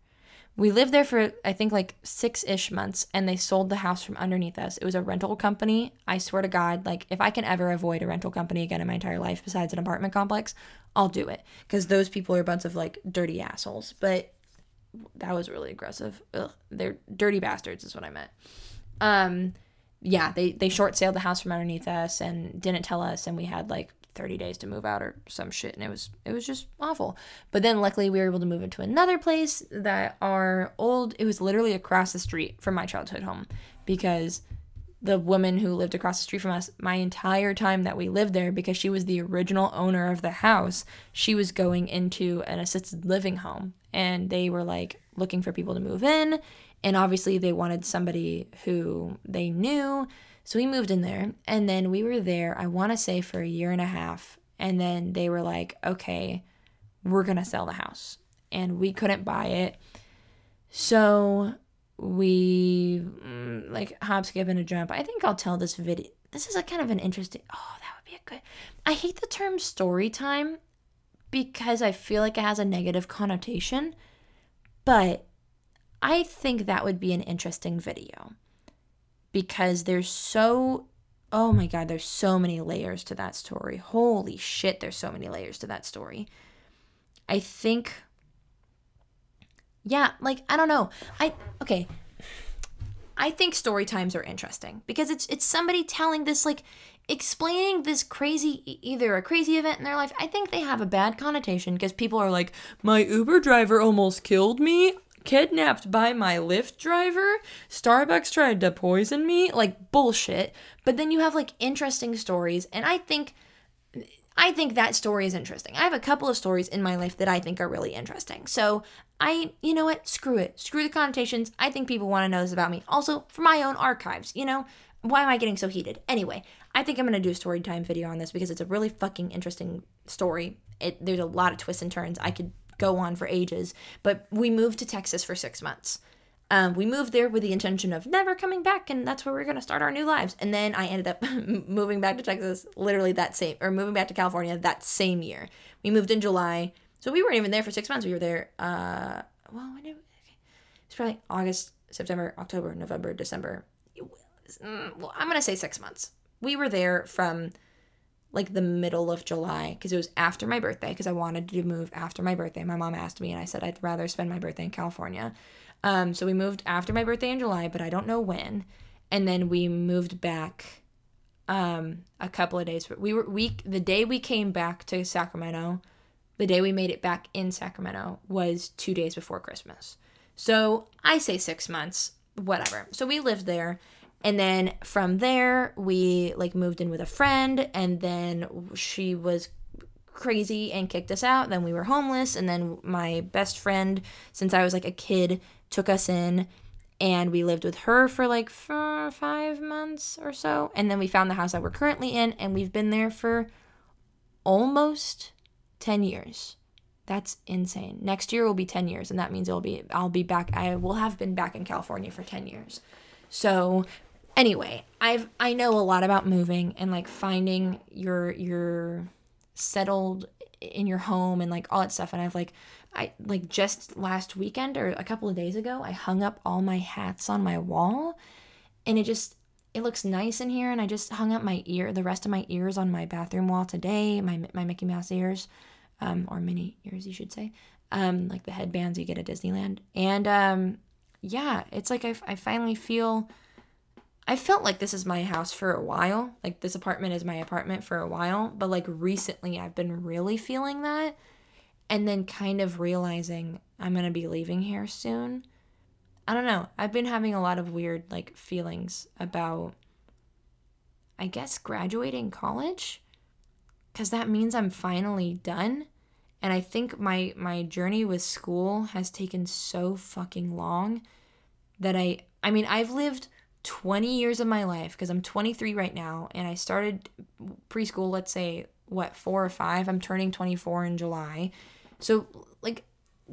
We lived there for I think like six ish months and they sold the house from underneath us. It was a rental company. I swear to God, like if I can ever avoid a rental company again in my entire life besides an apartment complex, I'll do it. Because those people are a bunch of like dirty assholes. But that was really aggressive. Ugh, they're dirty bastards, is what I meant. Um, yeah, they they short sailed the house from underneath us and didn't tell us, and we had like 30 days to move out or some shit and it was it was just awful. But then luckily we were able to move into another place that our old it was literally across the street from my childhood home because the woman who lived across the street from us my entire time that we lived there because she was the original owner of the house she was going into an assisted living home. And they were like looking for people to move in. And obviously they wanted somebody who they knew so we moved in there and then we were there, I want to say for a year and a half. And then they were like, okay, we're going to sell the house. And we couldn't buy it. So we mm, like hop, skip, and a jump. I think I'll tell this video. This is a kind of an interesting. Oh, that would be a good. I hate the term story time because I feel like it has a negative connotation, but I think that would be an interesting video because there's so oh my god, there's so many layers to that story. Holy shit, there's so many layers to that story. I think yeah, like I don't know. I okay. I think story times are interesting because it's it's somebody telling this like explaining this crazy either a crazy event in their life. I think they have a bad connotation because people are like my Uber driver almost killed me, kidnapped by my Lyft driver, Starbucks tried to poison me, like bullshit. But then you have like interesting stories and I think I think that story is interesting. I have a couple of stories in my life that I think are really interesting. So I, you know what? Screw it. Screw the connotations. I think people want to know this about me. Also, for my own archives, you know? Why am I getting so heated? Anyway, I think I'm going to do a story time video on this because it's a really fucking interesting story. It, there's a lot of twists and turns. I could go on for ages. But we moved to Texas for six months. Um, we moved there with the intention of never coming back, and that's where we're gonna start our new lives. And then I ended up moving back to Texas, literally that same, or moving back to California that same year. We moved in July, so we weren't even there for six months. We were there. Uh, well, when did, okay. it's probably August, September, October, November, December. Mm, well, I'm gonna say six months. We were there from like the middle of July because it was after my birthday because I wanted to move after my birthday. My mom asked me, and I said I'd rather spend my birthday in California. Um, so we moved after my birthday in July, but I don't know when. And then we moved back um, a couple of days. We were we the day we came back to Sacramento, the day we made it back in Sacramento was two days before Christmas. So I say six months, whatever. So we lived there. And then from there, we like moved in with a friend, and then she was crazy and kicked us out. Then we were homeless, and then my best friend, since I was like a kid, took us in and we lived with her for like four, five months or so. And then we found the house that we're currently in, and we've been there for almost 10 years. That's insane. Next year will be 10 years, and that means it'll be I'll be back. I will have been back in California for 10 years. So anyway, I've I know a lot about moving and like finding your your settled in your home and like all that stuff and I've like I like just last weekend or a couple of days ago, I hung up all my hats on my wall and it just it looks nice in here and I just hung up my ear the rest of my ears on my bathroom wall today, my my Mickey Mouse ears um or mini ears you should say. Um like the headbands you get at Disneyland. And um yeah, it's like I I finally feel I felt like this is my house for a while. Like this apartment is my apartment for a while, but like recently I've been really feeling that and then kind of realizing I'm going to be leaving here soon. I don't know. I've been having a lot of weird like feelings about I guess graduating college cuz that means I'm finally done. And I think my my journey with school has taken so fucking long that I I mean, I've lived 20 years of my life because I'm 23 right now and I started preschool let's say what 4 or 5. I'm turning 24 in July so, like,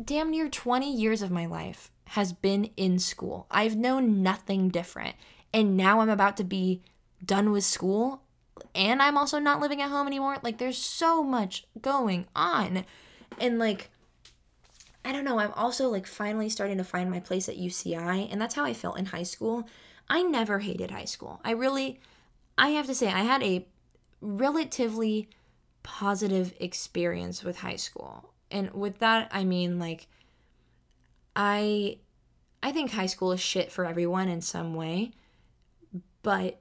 damn near 20 years of my life has been in school. I've known nothing different. And now I'm about to be done with school and I'm also not living at home anymore. Like, there's so much going on. And, like, I don't know. I'm also, like, finally starting to find my place at UCI. And that's how I felt in high school. I never hated high school. I really, I have to say, I had a relatively positive experience with high school and with that I mean like I I think high school is shit for everyone in some way, but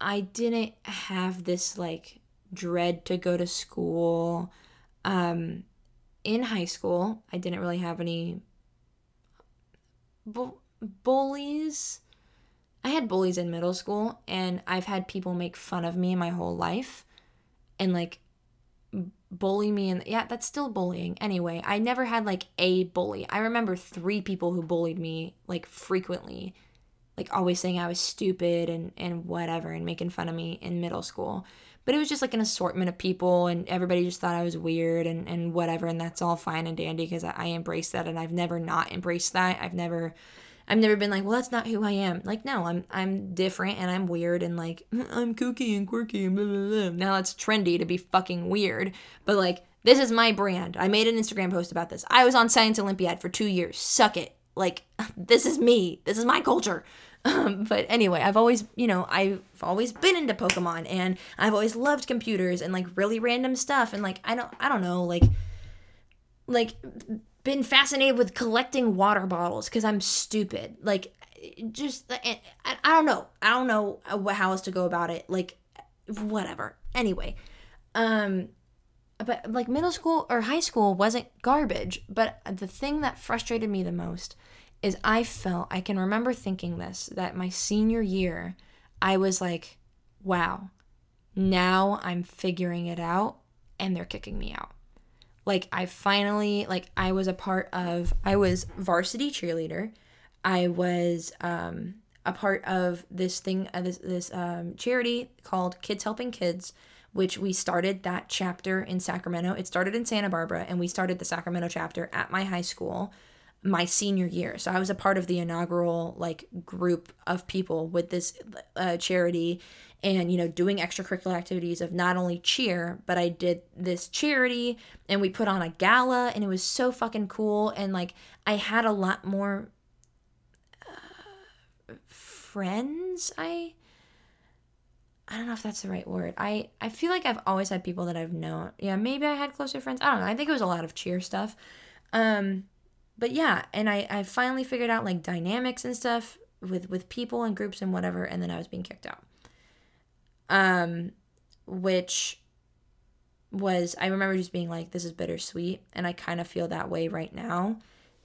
I didn't have this like dread to go to school. Um, in high school, I didn't really have any bu- bullies. I had bullies in middle school, and I've had people make fun of me my whole life. And like bully me and yeah that's still bullying. Anyway i never had like a bully. I remember three people who bullied me like frequently like always saying i was stupid and and whatever and making fun of me in middle school. But it was just like an assortment of people and everybody just thought i was weird and and whatever and that's all fine and dandy because I, I embraced that and i've never not embraced that. I've never I've never been like, well, that's not who I am. Like, no, I'm I'm different and I'm weird and like I'm kooky and quirky and blah blah blah. Now it's trendy to be fucking weird, but like this is my brand. I made an Instagram post about this. I was on Science Olympiad for two years. Suck it. Like this is me. This is my culture. Um, but anyway, I've always, you know, I've always been into Pokemon and I've always loved computers and like really random stuff and like I don't I don't know, like like been fascinated with collecting water bottles because I'm stupid. Like, just I, I don't know. I don't know how else to go about it. Like, whatever. Anyway, um, but like middle school or high school wasn't garbage. But the thing that frustrated me the most is I felt I can remember thinking this that my senior year, I was like, wow, now I'm figuring it out, and they're kicking me out like I finally like I was a part of I was varsity cheerleader. I was um a part of this thing uh, this this um charity called Kids Helping Kids which we started that chapter in Sacramento. It started in Santa Barbara and we started the Sacramento chapter at my high school my senior year. So I was a part of the inaugural like group of people with this uh, charity and you know doing extracurricular activities of not only cheer but i did this charity and we put on a gala and it was so fucking cool. And like i had a lot more uh, friends. I i don't know if that's the right word. I i feel like i've always had people that i've known. Yeah maybe i had closer friends. I don't know. I think it was a lot of cheer stuff. Um but yeah and i i finally figured out like dynamics and stuff with with people and groups and whatever and then i was being kicked out um, which was I remember just being like, this is bittersweet, and I kind of feel that way right now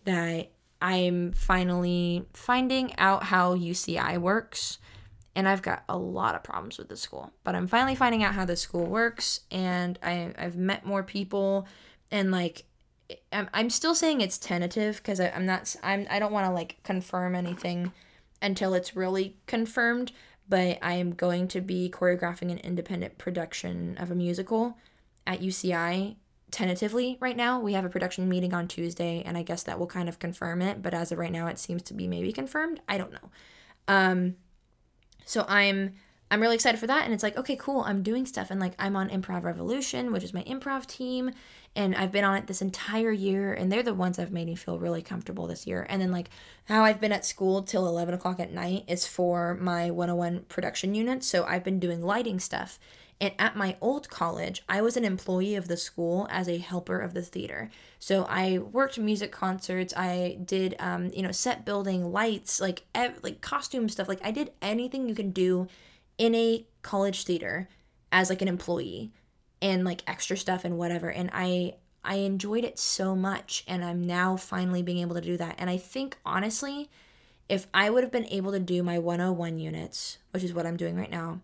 that I'm finally finding out how UCI works. And I've got a lot of problems with the school, but I'm finally finding out how the school works, and I, I've met more people, and like I'm, still saying it's tentative because I'm not I'm I don't want to like confirm anything until it's really confirmed but I am going to be choreographing an independent production of a musical at UCI tentatively right now. We have a production meeting on Tuesday, and I guess that will kind of confirm it. But as of right now, it seems to be maybe confirmed. I don't know. Um, so I'm I'm really excited for that, and it's like okay, cool. I'm doing stuff, and like I'm on Improv Revolution, which is my improv team, and I've been on it this entire year, and they're the ones that have made me feel really comfortable this year. And then like how I've been at school till eleven o'clock at night is for my 101 production unit. So I've been doing lighting stuff. And at my old college, I was an employee of the school as a helper of the theater. So I worked music concerts. I did, um, you know, set building, lights, like ev- like costume stuff. Like I did anything you can do in a college theater as like an employee and like extra stuff and whatever and i i enjoyed it so much and i'm now finally being able to do that and i think honestly if i would have been able to do my 101 units which is what i'm doing right now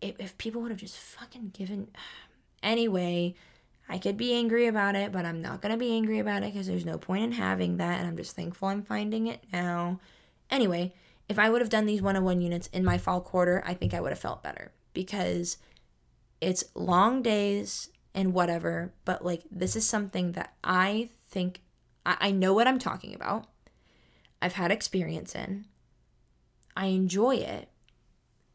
if, if people would have just fucking given anyway i could be angry about it but i'm not going to be angry about it because there's no point in having that and i'm just thankful i'm finding it now. Anyway if i would have done these 101 units in my fall quarter i think i would have felt better because it's long days and whatever, but like this is something that I think I, I know what I'm talking about. I've had experience in. I enjoy it.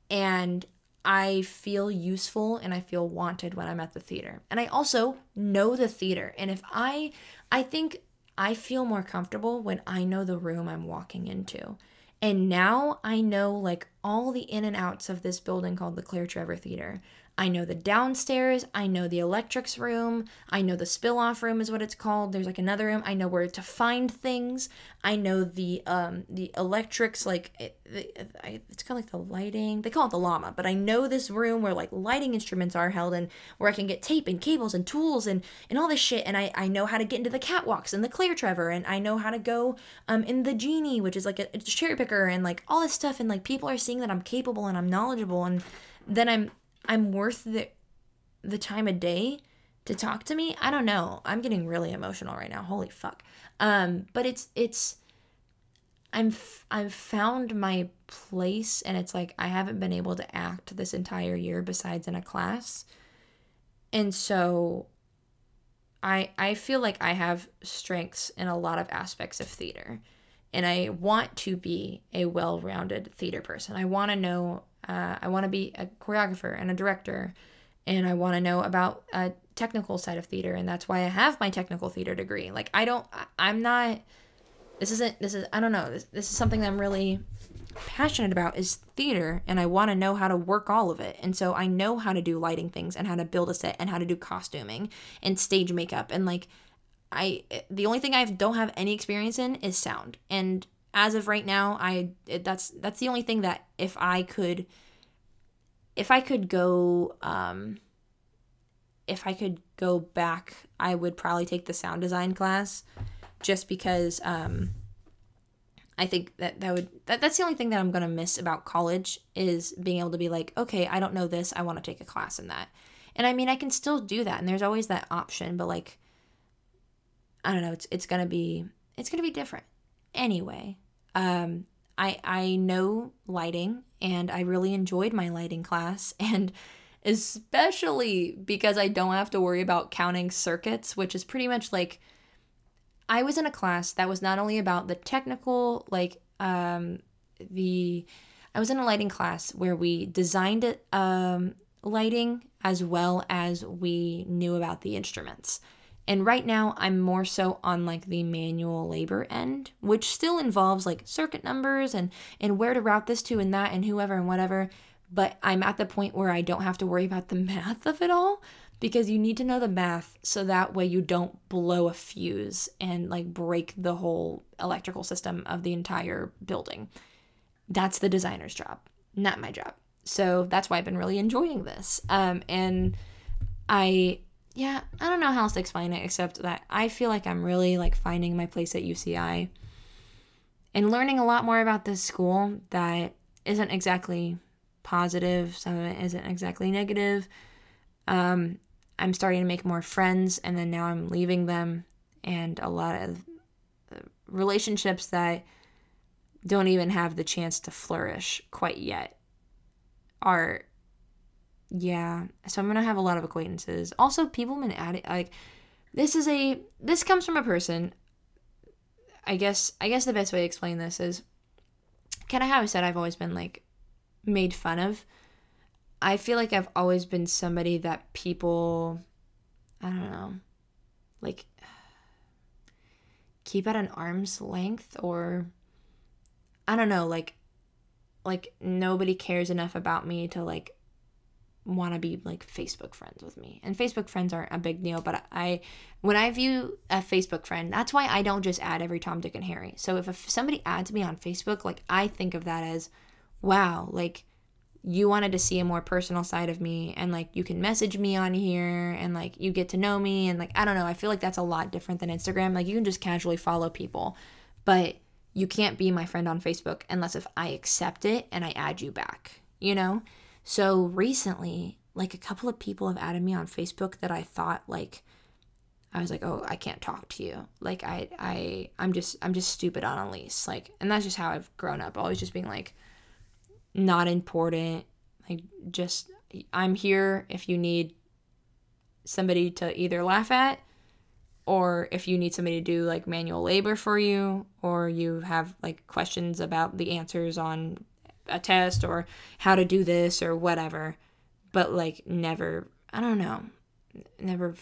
And I feel useful and I feel wanted when I'm at the theater. And I also know the theater. And if I I think I feel more comfortable when I know the room I'm walking into. And now I know like all the in and outs of this building called the Claire Trevor Theater. I know the downstairs, I know the electrics room, I know the spill off room is what it's called. There's like another room. I know where to find things. I know the um the electrics like it, it, it's kind of like the lighting. They call it the llama, but I know this room where like lighting instruments are held and where I can get tape and cables and tools and and all this shit and I I know how to get into the catwalks and the Claire Trevor and I know how to go um in the genie, which is like a, a cherry picker and like all this stuff and like people are seeing that I'm capable and I'm knowledgeable and then I'm I'm worth the the time of day to talk to me. I don't know. I'm getting really emotional right now. Holy fuck. Um, but it's it's I'm f- I've found my place and it's like I haven't been able to act this entire year besides in a class. And so I I feel like I have strengths in a lot of aspects of theater. and I want to be a well rounded theater person. I want to know, uh, I want to be a choreographer and a director, and I want to know about a technical side of theater. And that's why I have my technical theater degree. Like, I don't, I'm not, this isn't, this is, I don't know, this, this is something that I'm really passionate about is theater and I want to know how to work all of it. And so I know how to do lighting things and how to build a set and how to do costuming and stage makeup and like I the only thing I don't have any experience in is sound. And as of right now, I that's that's the only thing that if I could if I could go um if I could go back, I would probably take the sound design class just because um I think that that would that, that's the only thing that I'm going to miss about college is being able to be like, okay, I don't know this, I want to take a class in that. And I mean, I can still do that and there's always that option, but like I don't know, it's it's gonna be it's gonna be different. Anyway, um, I I know lighting and I really enjoyed my lighting class and especially because I don't have to worry about counting circuits, which is pretty much like I was in a class that was not only about the technical, like um, the I was in a lighting class where we designed it um, lighting as well as we knew about the instruments. And right now, I'm more so on like the manual labor end, which still involves like circuit numbers and and where to route this to and that and whoever and whatever. But I'm at the point where I don't have to worry about the math of it all because you need to know the math so that way you don't blow a fuse and like break the whole electrical system of the entire building. That's the designer's job, not my job. So that's why I've been really enjoying this. Um, and I yeah, I don't know how else to explain it except that I feel like I'm really like finding my place at UCI and learning a lot more about this school that isn't exactly positive, some of it isn't exactly negative. Um, I'm starting to make more friends, and then now I'm leaving them, and a lot of relationships that don't even have the chance to flourish quite yet are yeah, so I'm gonna have a lot of acquaintances. Also, people have been adding like this is a this comes from a person. I guess I guess the best way to explain this is kind of how I said I've always been like made fun of. I feel like I've always been somebody that people I don't know like keep at an arm's length or I don't know like like nobody cares enough about me to like want to be like Facebook friends with me. And Facebook friends aren't a big deal, but I when I view a Facebook friend, that's why I don't just add every Tom, Dick, and Harry. So if, if somebody adds me on Facebook, like I think of that as, wow, like you wanted to see a more personal side of me and like you can message me on here and like you get to know me and like I don't know, I feel like that's a lot different than Instagram. Like you can just casually follow people, but you can't be my friend on Facebook unless if I accept it and I add you back, you know? So recently, like a couple of people have added me on Facebook that I thought like I was like, "Oh, I can't talk to you." Like I I I'm just I'm just stupid on a lease. Like and that's just how I've grown up. Always just being like not important. Like just I'm here if you need somebody to either laugh at or if you need somebody to do like manual labor for you or you have like questions about the answers on a test or how to do this or whatever, but like never, I don't know, never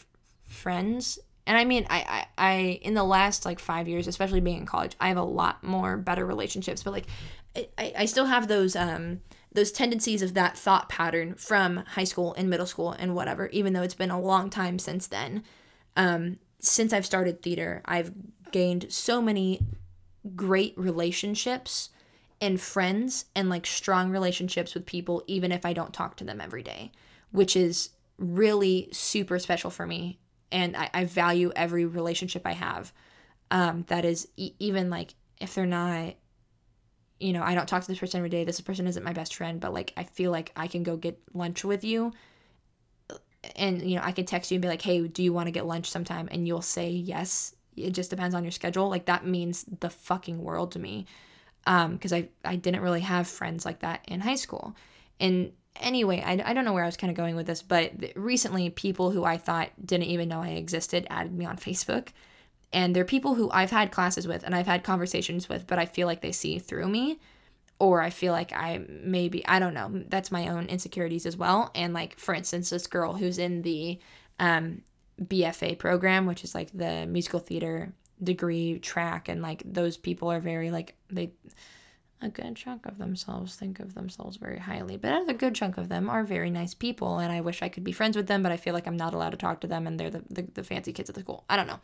friends. And I mean, I, I, I, in the last like five years, especially being in college, I have a lot more better relationships, but like, I, I still have those, um, those tendencies of that thought pattern from high school and middle school and whatever, even though it's been a long time since then. Um, since I've started theater, I've gained so many great relationships and friends and like strong relationships with people, even if I don't talk to them every day, which is really super special for me. And I, I value every relationship I have. Um, that is e- even like if they're not, you know, I don't talk to this person every day. This person isn't my best friend, but like I feel like I can go get lunch with you. And, you know, I can text you and be like, hey, do you want to get lunch sometime? And you'll say yes. It just depends on your schedule. Like that means the fucking world to me because um, I, I didn't really have friends like that in high school. And anyway, I, I don't know where I was kind of going with this, but recently people who I thought didn't even know I existed added me on Facebook. And they're people who I've had classes with and I've had conversations with, but I feel like they see through me. Or I feel like I maybe, I don't know, that's my own insecurities as well. And like, for instance, this girl who's in the um, BFA program, which is like the musical theater degree track, and like those people are very like, they, a good chunk of themselves think of themselves very highly, but a good chunk of them are very nice people, and I wish I could be friends with them, but I feel like I'm not allowed to talk to them, and they're the, the, the fancy kids at the school. I don't know.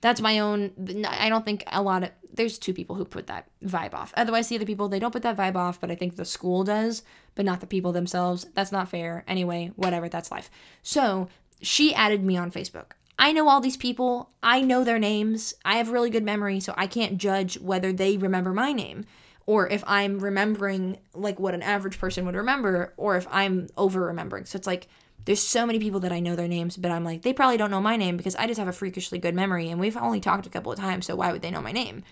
That's my own i don't think a lot of there's two people who put that vibe off. Otherwise the other people they don't put that vibe off but i think the school does but not the people themselves. That's not fair. Anyway whatever that's life. So she added me on facebook i know all these people i know their names i have really good memory so i can't judge whether they remember my name or if i'm remembering like what an average person would remember or if i'm over remembering so it's like there's so many people that I know their names, but I'm like, they probably don't know my name because I just have a freakishly good memory and we've only talked a couple of times, so why would they know my name?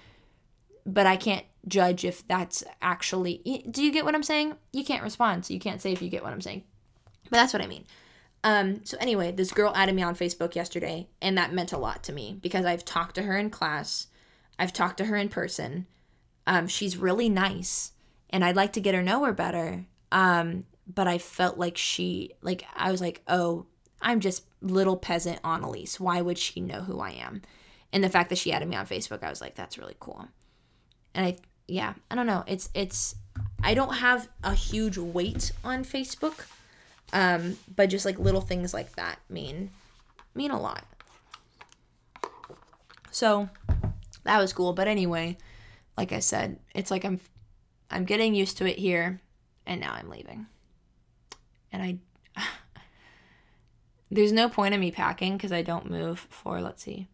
But I can't judge if that's actually. Do you get what I'm saying? You can't respond, so you can't say if you get what I'm saying. But that's what I mean. Um, so anyway, this girl added me on Facebook yesterday, and that meant a lot to me because I've talked to her in class, I've talked to her in person. Um, she's really nice, and I'd like to get her know her better. Um, but I felt like she like I was like, "Oh, I'm just little peasant Annalise. Why would she know who I am?" And the fact that she added me on Facebook, I was like, "That's really cool." And I yeah, I don't know. It's it's I don't have a huge weight on Facebook. Um, but just like little things like that mean mean a lot. So, that was cool, but anyway, like I said, it's like I'm I'm getting used to it here and now I'm leaving and I there's no point in me packing because I don't move for let's see.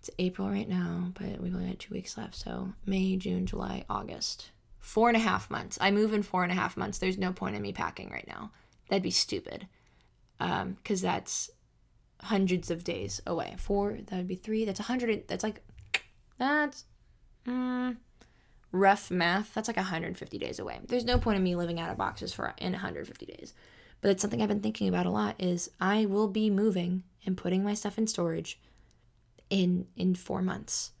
It's April right now, but we've only got two weeks left. So May, June, July, August. Four and a half months. I move in four and a half months. There's no point in me packing right now. That'd be stupid. Um, because that's hundreds of days away. Four, that would be three. That's a hundred. That's like, that's, mm, rough math, that's like 150 days away. There's no point in me living out of boxes for in 150 days. But it's something I've been thinking about a lot is I will be moving and putting my stuff in storage in in 4 months.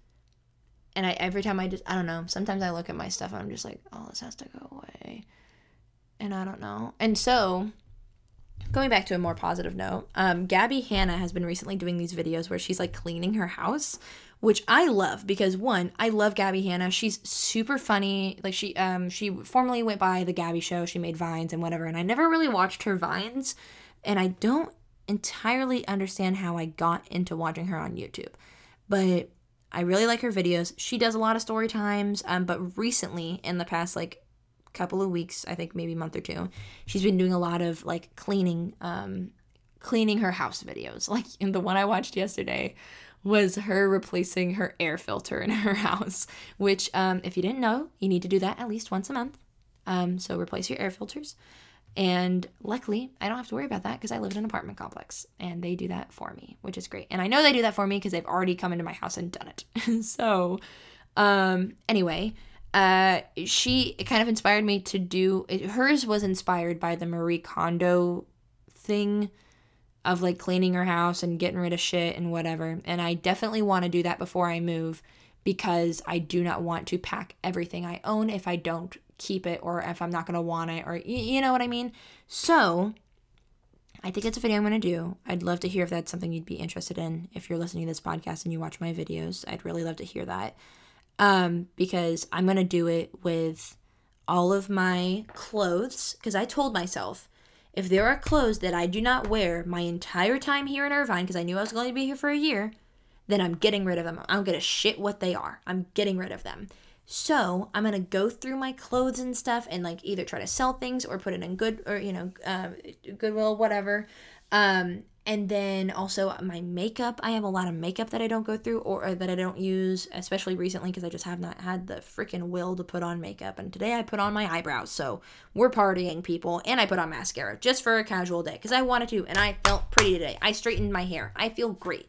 And I every time I just I don't know, sometimes I look at my stuff and I'm just like, "Oh, this has to go away." And I don't know. And so going back to a more positive note, um, Gabbie Hanna has been recently doing these videos where she's like cleaning her house which I love because one, I love Gabbie Hanna. She's super funny. Like she um she formerly went by the Gabbie show. She made vines and whatever, and I never really watched her vines, and I don't entirely understand how I got into watching her on YouTube. But I really like her videos. She does a lot of story times, um, but recently in the past like couple of weeks, I think maybe month or two, she's been doing a lot of like cleaning um cleaning her house videos. Like in the one I watched yesterday was her replacing her air filter in her house, which, um, if you didn't know, you need to do that at least once a month. Um, so replace your air filters. And luckily, I don't have to worry about that because I live in an apartment complex and they do that for me, which is great. And I know they do that for me because they've already come into my house and done it. so, um, anyway, uh, she it kind of inspired me to do it, hers was inspired by the Marie Kondo thing of like cleaning her house and getting rid of shit and whatever. And I definitely want to do that before I move because I do not want to pack everything I own if I don't keep it or if I'm not going to want it or you know what I mean? So, I think it's a video I'm going to do. I'd love to hear if that's something you'd be interested in. If you're listening to this podcast and you watch my videos, I'd really love to hear that. Um, because I'm going to do it with all of my clothes because I told myself if there are clothes that I do not wear my entire time here in Irvine, because I knew I was going to be here for a year, then I'm getting rid of them. I'm going to shit what they are. I'm getting rid of them. So I'm gonna go through my clothes and stuff and like either try to sell things or put it in good or you know uh, Goodwill whatever. Um, and then also my makeup. I have a lot of makeup that i don't go through or, or that i don't use especially recently because i just have not had the freaking will to put on makeup. And today i put on my eyebrows. So we're partying people. And i put on mascara just for a casual day because i wanted to and i felt pretty today. I straightened my hair. I feel great.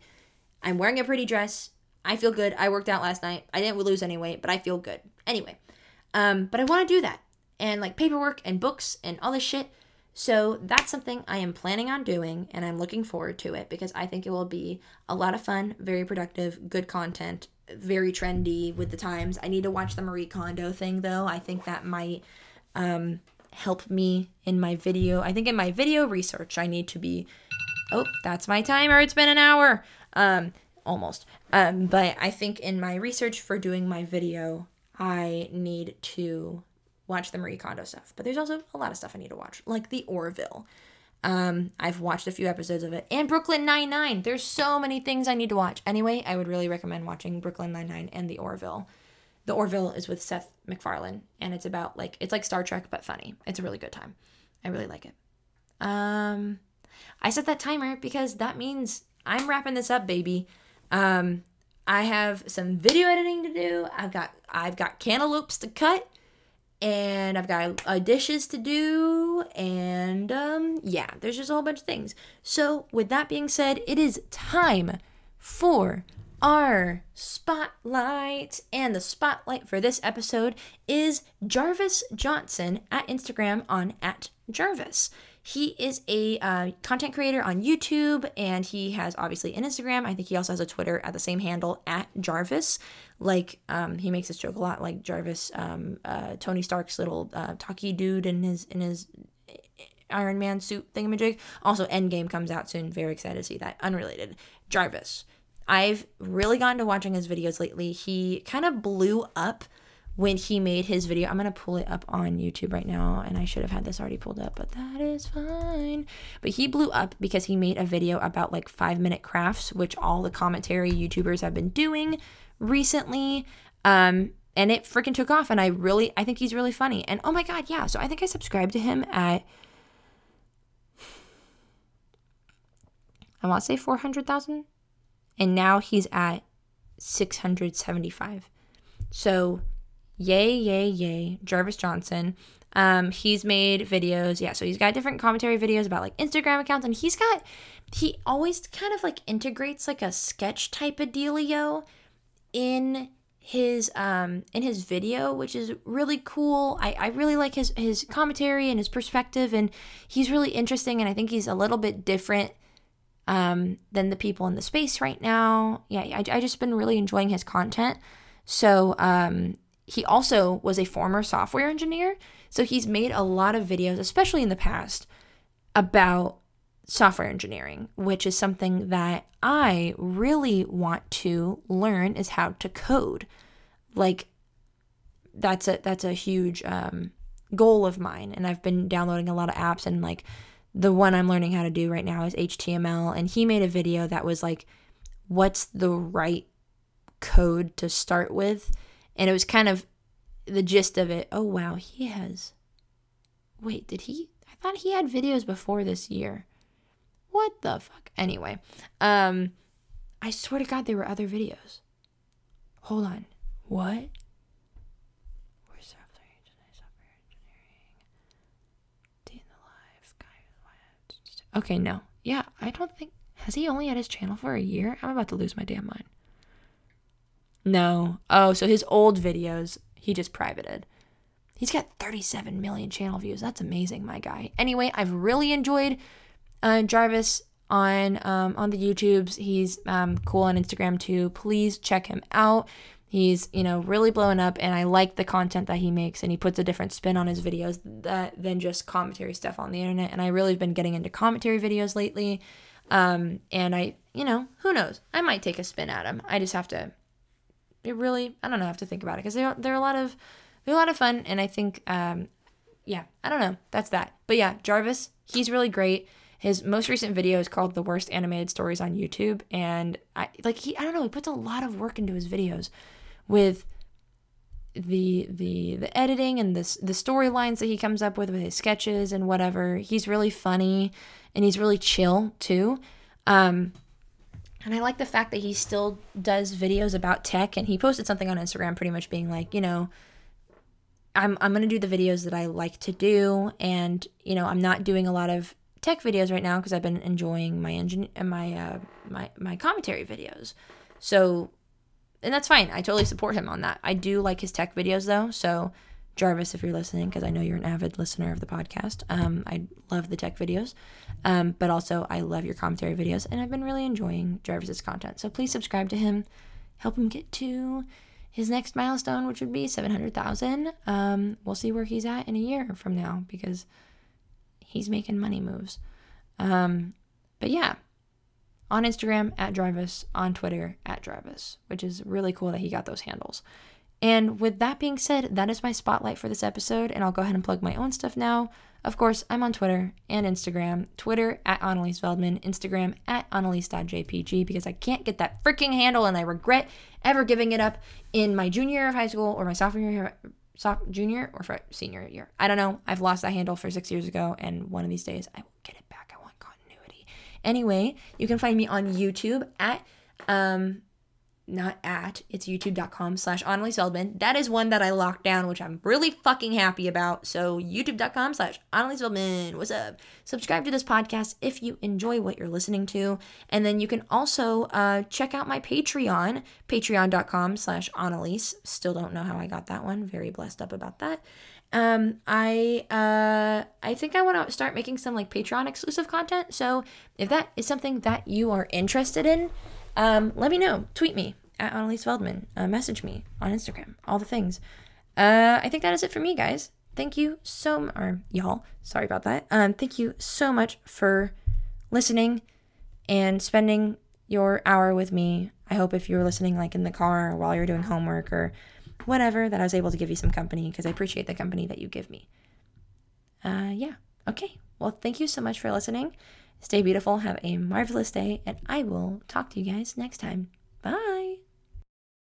I'm wearing a pretty dress i feel good i worked out last night i didn't lose any weight but i feel good anyway um but i want to do that and like paperwork and books and all this shit So that's something I am planning on doing and I'm looking forward to it because I think it will be a lot of fun, very productive, good content, very trendy with the times. I need to watch the Marie Kondo thing though. I think that might um, help me in my video. I think in my video research, I need to be. Oh, that's my timer. It's been an hour. Um, almost. Um, but I think in my research for doing my video, I need to watch the Marie Kondo stuff. But there's also a lot of stuff I need to watch, like the Orville. Um, I've watched a few episodes of it, and Brooklyn Nine Nine. There's so many things I need to watch. Anyway, I would really recommend watching Brooklyn Nine Nine and the Orville. The Orville is with Seth MacFarlane, and it's about like it's like Star Trek but funny. It's a really good time. I really like it. Um, I set that timer because that means I'm wrapping this up, baby. Um, I have some video editing to do. I've got I've got cantaloupes to cut, and I've got uh, dishes to do, and um, yeah, there's just a whole bunch of things. So with that being said, it is time for our spotlight, and the spotlight for this episode is Jarvis Johnson at Instagram on at Jarvis. He is a uh, content creator on YouTube and he has obviously an Instagram. I think he also has a Twitter at the same handle at Jarvis. Like um, he makes this joke a lot, like Jarvis, um, uh, Tony Stark's little uh, talkie dude in his in his Iron Man suit thingamajig. Also, Endgame comes out soon. Very excited to see that. Unrelated, Jarvis. I've really gotten to watching his videos lately. He kind of blew up when he made his video. I'm going to pull it up on YouTube right now, and I should have had this already pulled up, but that is fine. But he blew up because he made a video about like five minute crafts, which all the commentary YouTubers have been doing recently. Um, and it freaking took off, and I really, I think he's really funny. And oh my God, yeah. So I think I subscribed to him at, I want to say 400,000. And now he's at 675. So Yay, yay, yay. Jarvis Johnson. Um, he's made videos. Yeah, so he's got different commentary videos about like Instagram accounts, and he's got he always kind of like integrates like a sketch type of dealio in his um in his video which is really cool i i really like his his commentary and his perspective and he's really interesting and i think he's a little bit different um than the people in the space right now yeah i, I just been really enjoying his content so um he also was a former software engineer. So he's made a lot of videos, especially in the past, about software engineering, which is something that I really want to learn is how to code. Like that's a that's a huge um, goal of mine, and I've been downloading a lot of apps, and like the one I'm learning how to do right now is HTML, and he made a video that was like, what's the right code to start with and it was kind of the gist of it. Oh wow, he has. Wait, did he? I thought he had videos before this year. What the fuck? Anyway, um, I swear to God, there were other videos. Hold on, what? Okay, no. Yeah, I don't think. Has he only had his channel for a year? I'm about to lose my damn mind. No. Oh, so his old videos, he just privated. He's got 37 million channel views. That's amazing, my guy. Anyway, I've really enjoyed uh, Jarvis on um, on the YouTubes. He's um, cool on Instagram too. Please check him out. He's you know really blowing up, and I like the content that he makes, and he puts a different spin on his videos that than just commentary stuff on the internet. And I really have been getting into commentary videos lately. Um, and I, you know, who knows? I might take a spin at him. I just have to it really I don't know I have to think about it because they're they're a lot of they're a lot of fun and I think um yeah I don't know that's that. But yeah Jarvis he's really great. His most recent video is called the worst animated stories on YouTube and I like he I don't know he puts a lot of work into his videos with the the the editing and the the storylines that he comes up with with his sketches and whatever. He's really funny and he's really chill too. Um and I like the fact that he still does videos about tech and he posted something on Instagram pretty much being like, you know, I'm I'm going to do the videos that I like to do and, you know, I'm not doing a lot of tech videos right now because I've been enjoying my engine and my uh my my commentary videos. So and that's fine. I totally support him on that. I do like his tech videos though, so Jarvis, if you're listening, because I know you're an avid listener of the podcast. Um, I love the tech videos, um, but also I love your commentary videos, and I've been really enjoying Jarvis's content. So please subscribe to him, help him get to his next milestone, which would be 700,000. Um, we'll see where he's at in a year from now because he's making money moves. Um, but yeah, on Instagram at Jarvis, on Twitter at Jarvis, which is really cool that he got those handles. And with that being said, that is my spotlight for this episode, and I'll go ahead and plug my own stuff now. Of course, I'm on Twitter and Instagram. Twitter at Annalise Veldman, Instagram at Annalise.jpg because I can't get that freaking handle and I regret ever giving it up in my junior year of high school or my sophomore year, sophomore, junior or senior year. I don't know. I've lost that handle for six years ago, and one of these days I will get it back. I want continuity. Anyway, you can find me on YouTube at um, not at, it's youtube.com slash Annalise Veldman. That is one that I locked down, which I'm really fucking happy about. So youtube.com slash Annalise Veldman. What's up? Subscribe to this podcast if you enjoy what you're listening to. And then you can also uh, check out my Patreon, patreon.com slash Annalise. Still don't know how I got that one. Very blessed up about that. Um, I uh, I think I want to start making some like Patreon exclusive content. So if that is something that you are interested in, um, let me know. Tweet me at Annalise Veldman. Uh, message me on Instagram. All the things. Uh, I think that is it for me, guys. Thank you so or y'all. Sorry about that. Um, thank you so much for listening and spending your hour with me. I hope if you were listening like in the car or while you're doing homework or whatever, that I was able to give you some company because I appreciate the company that you give me. Uh, yeah. Okay. Well, thank you so much for listening. Stay beautiful, have a marvelous day, and I will talk to you guys next time. Bye.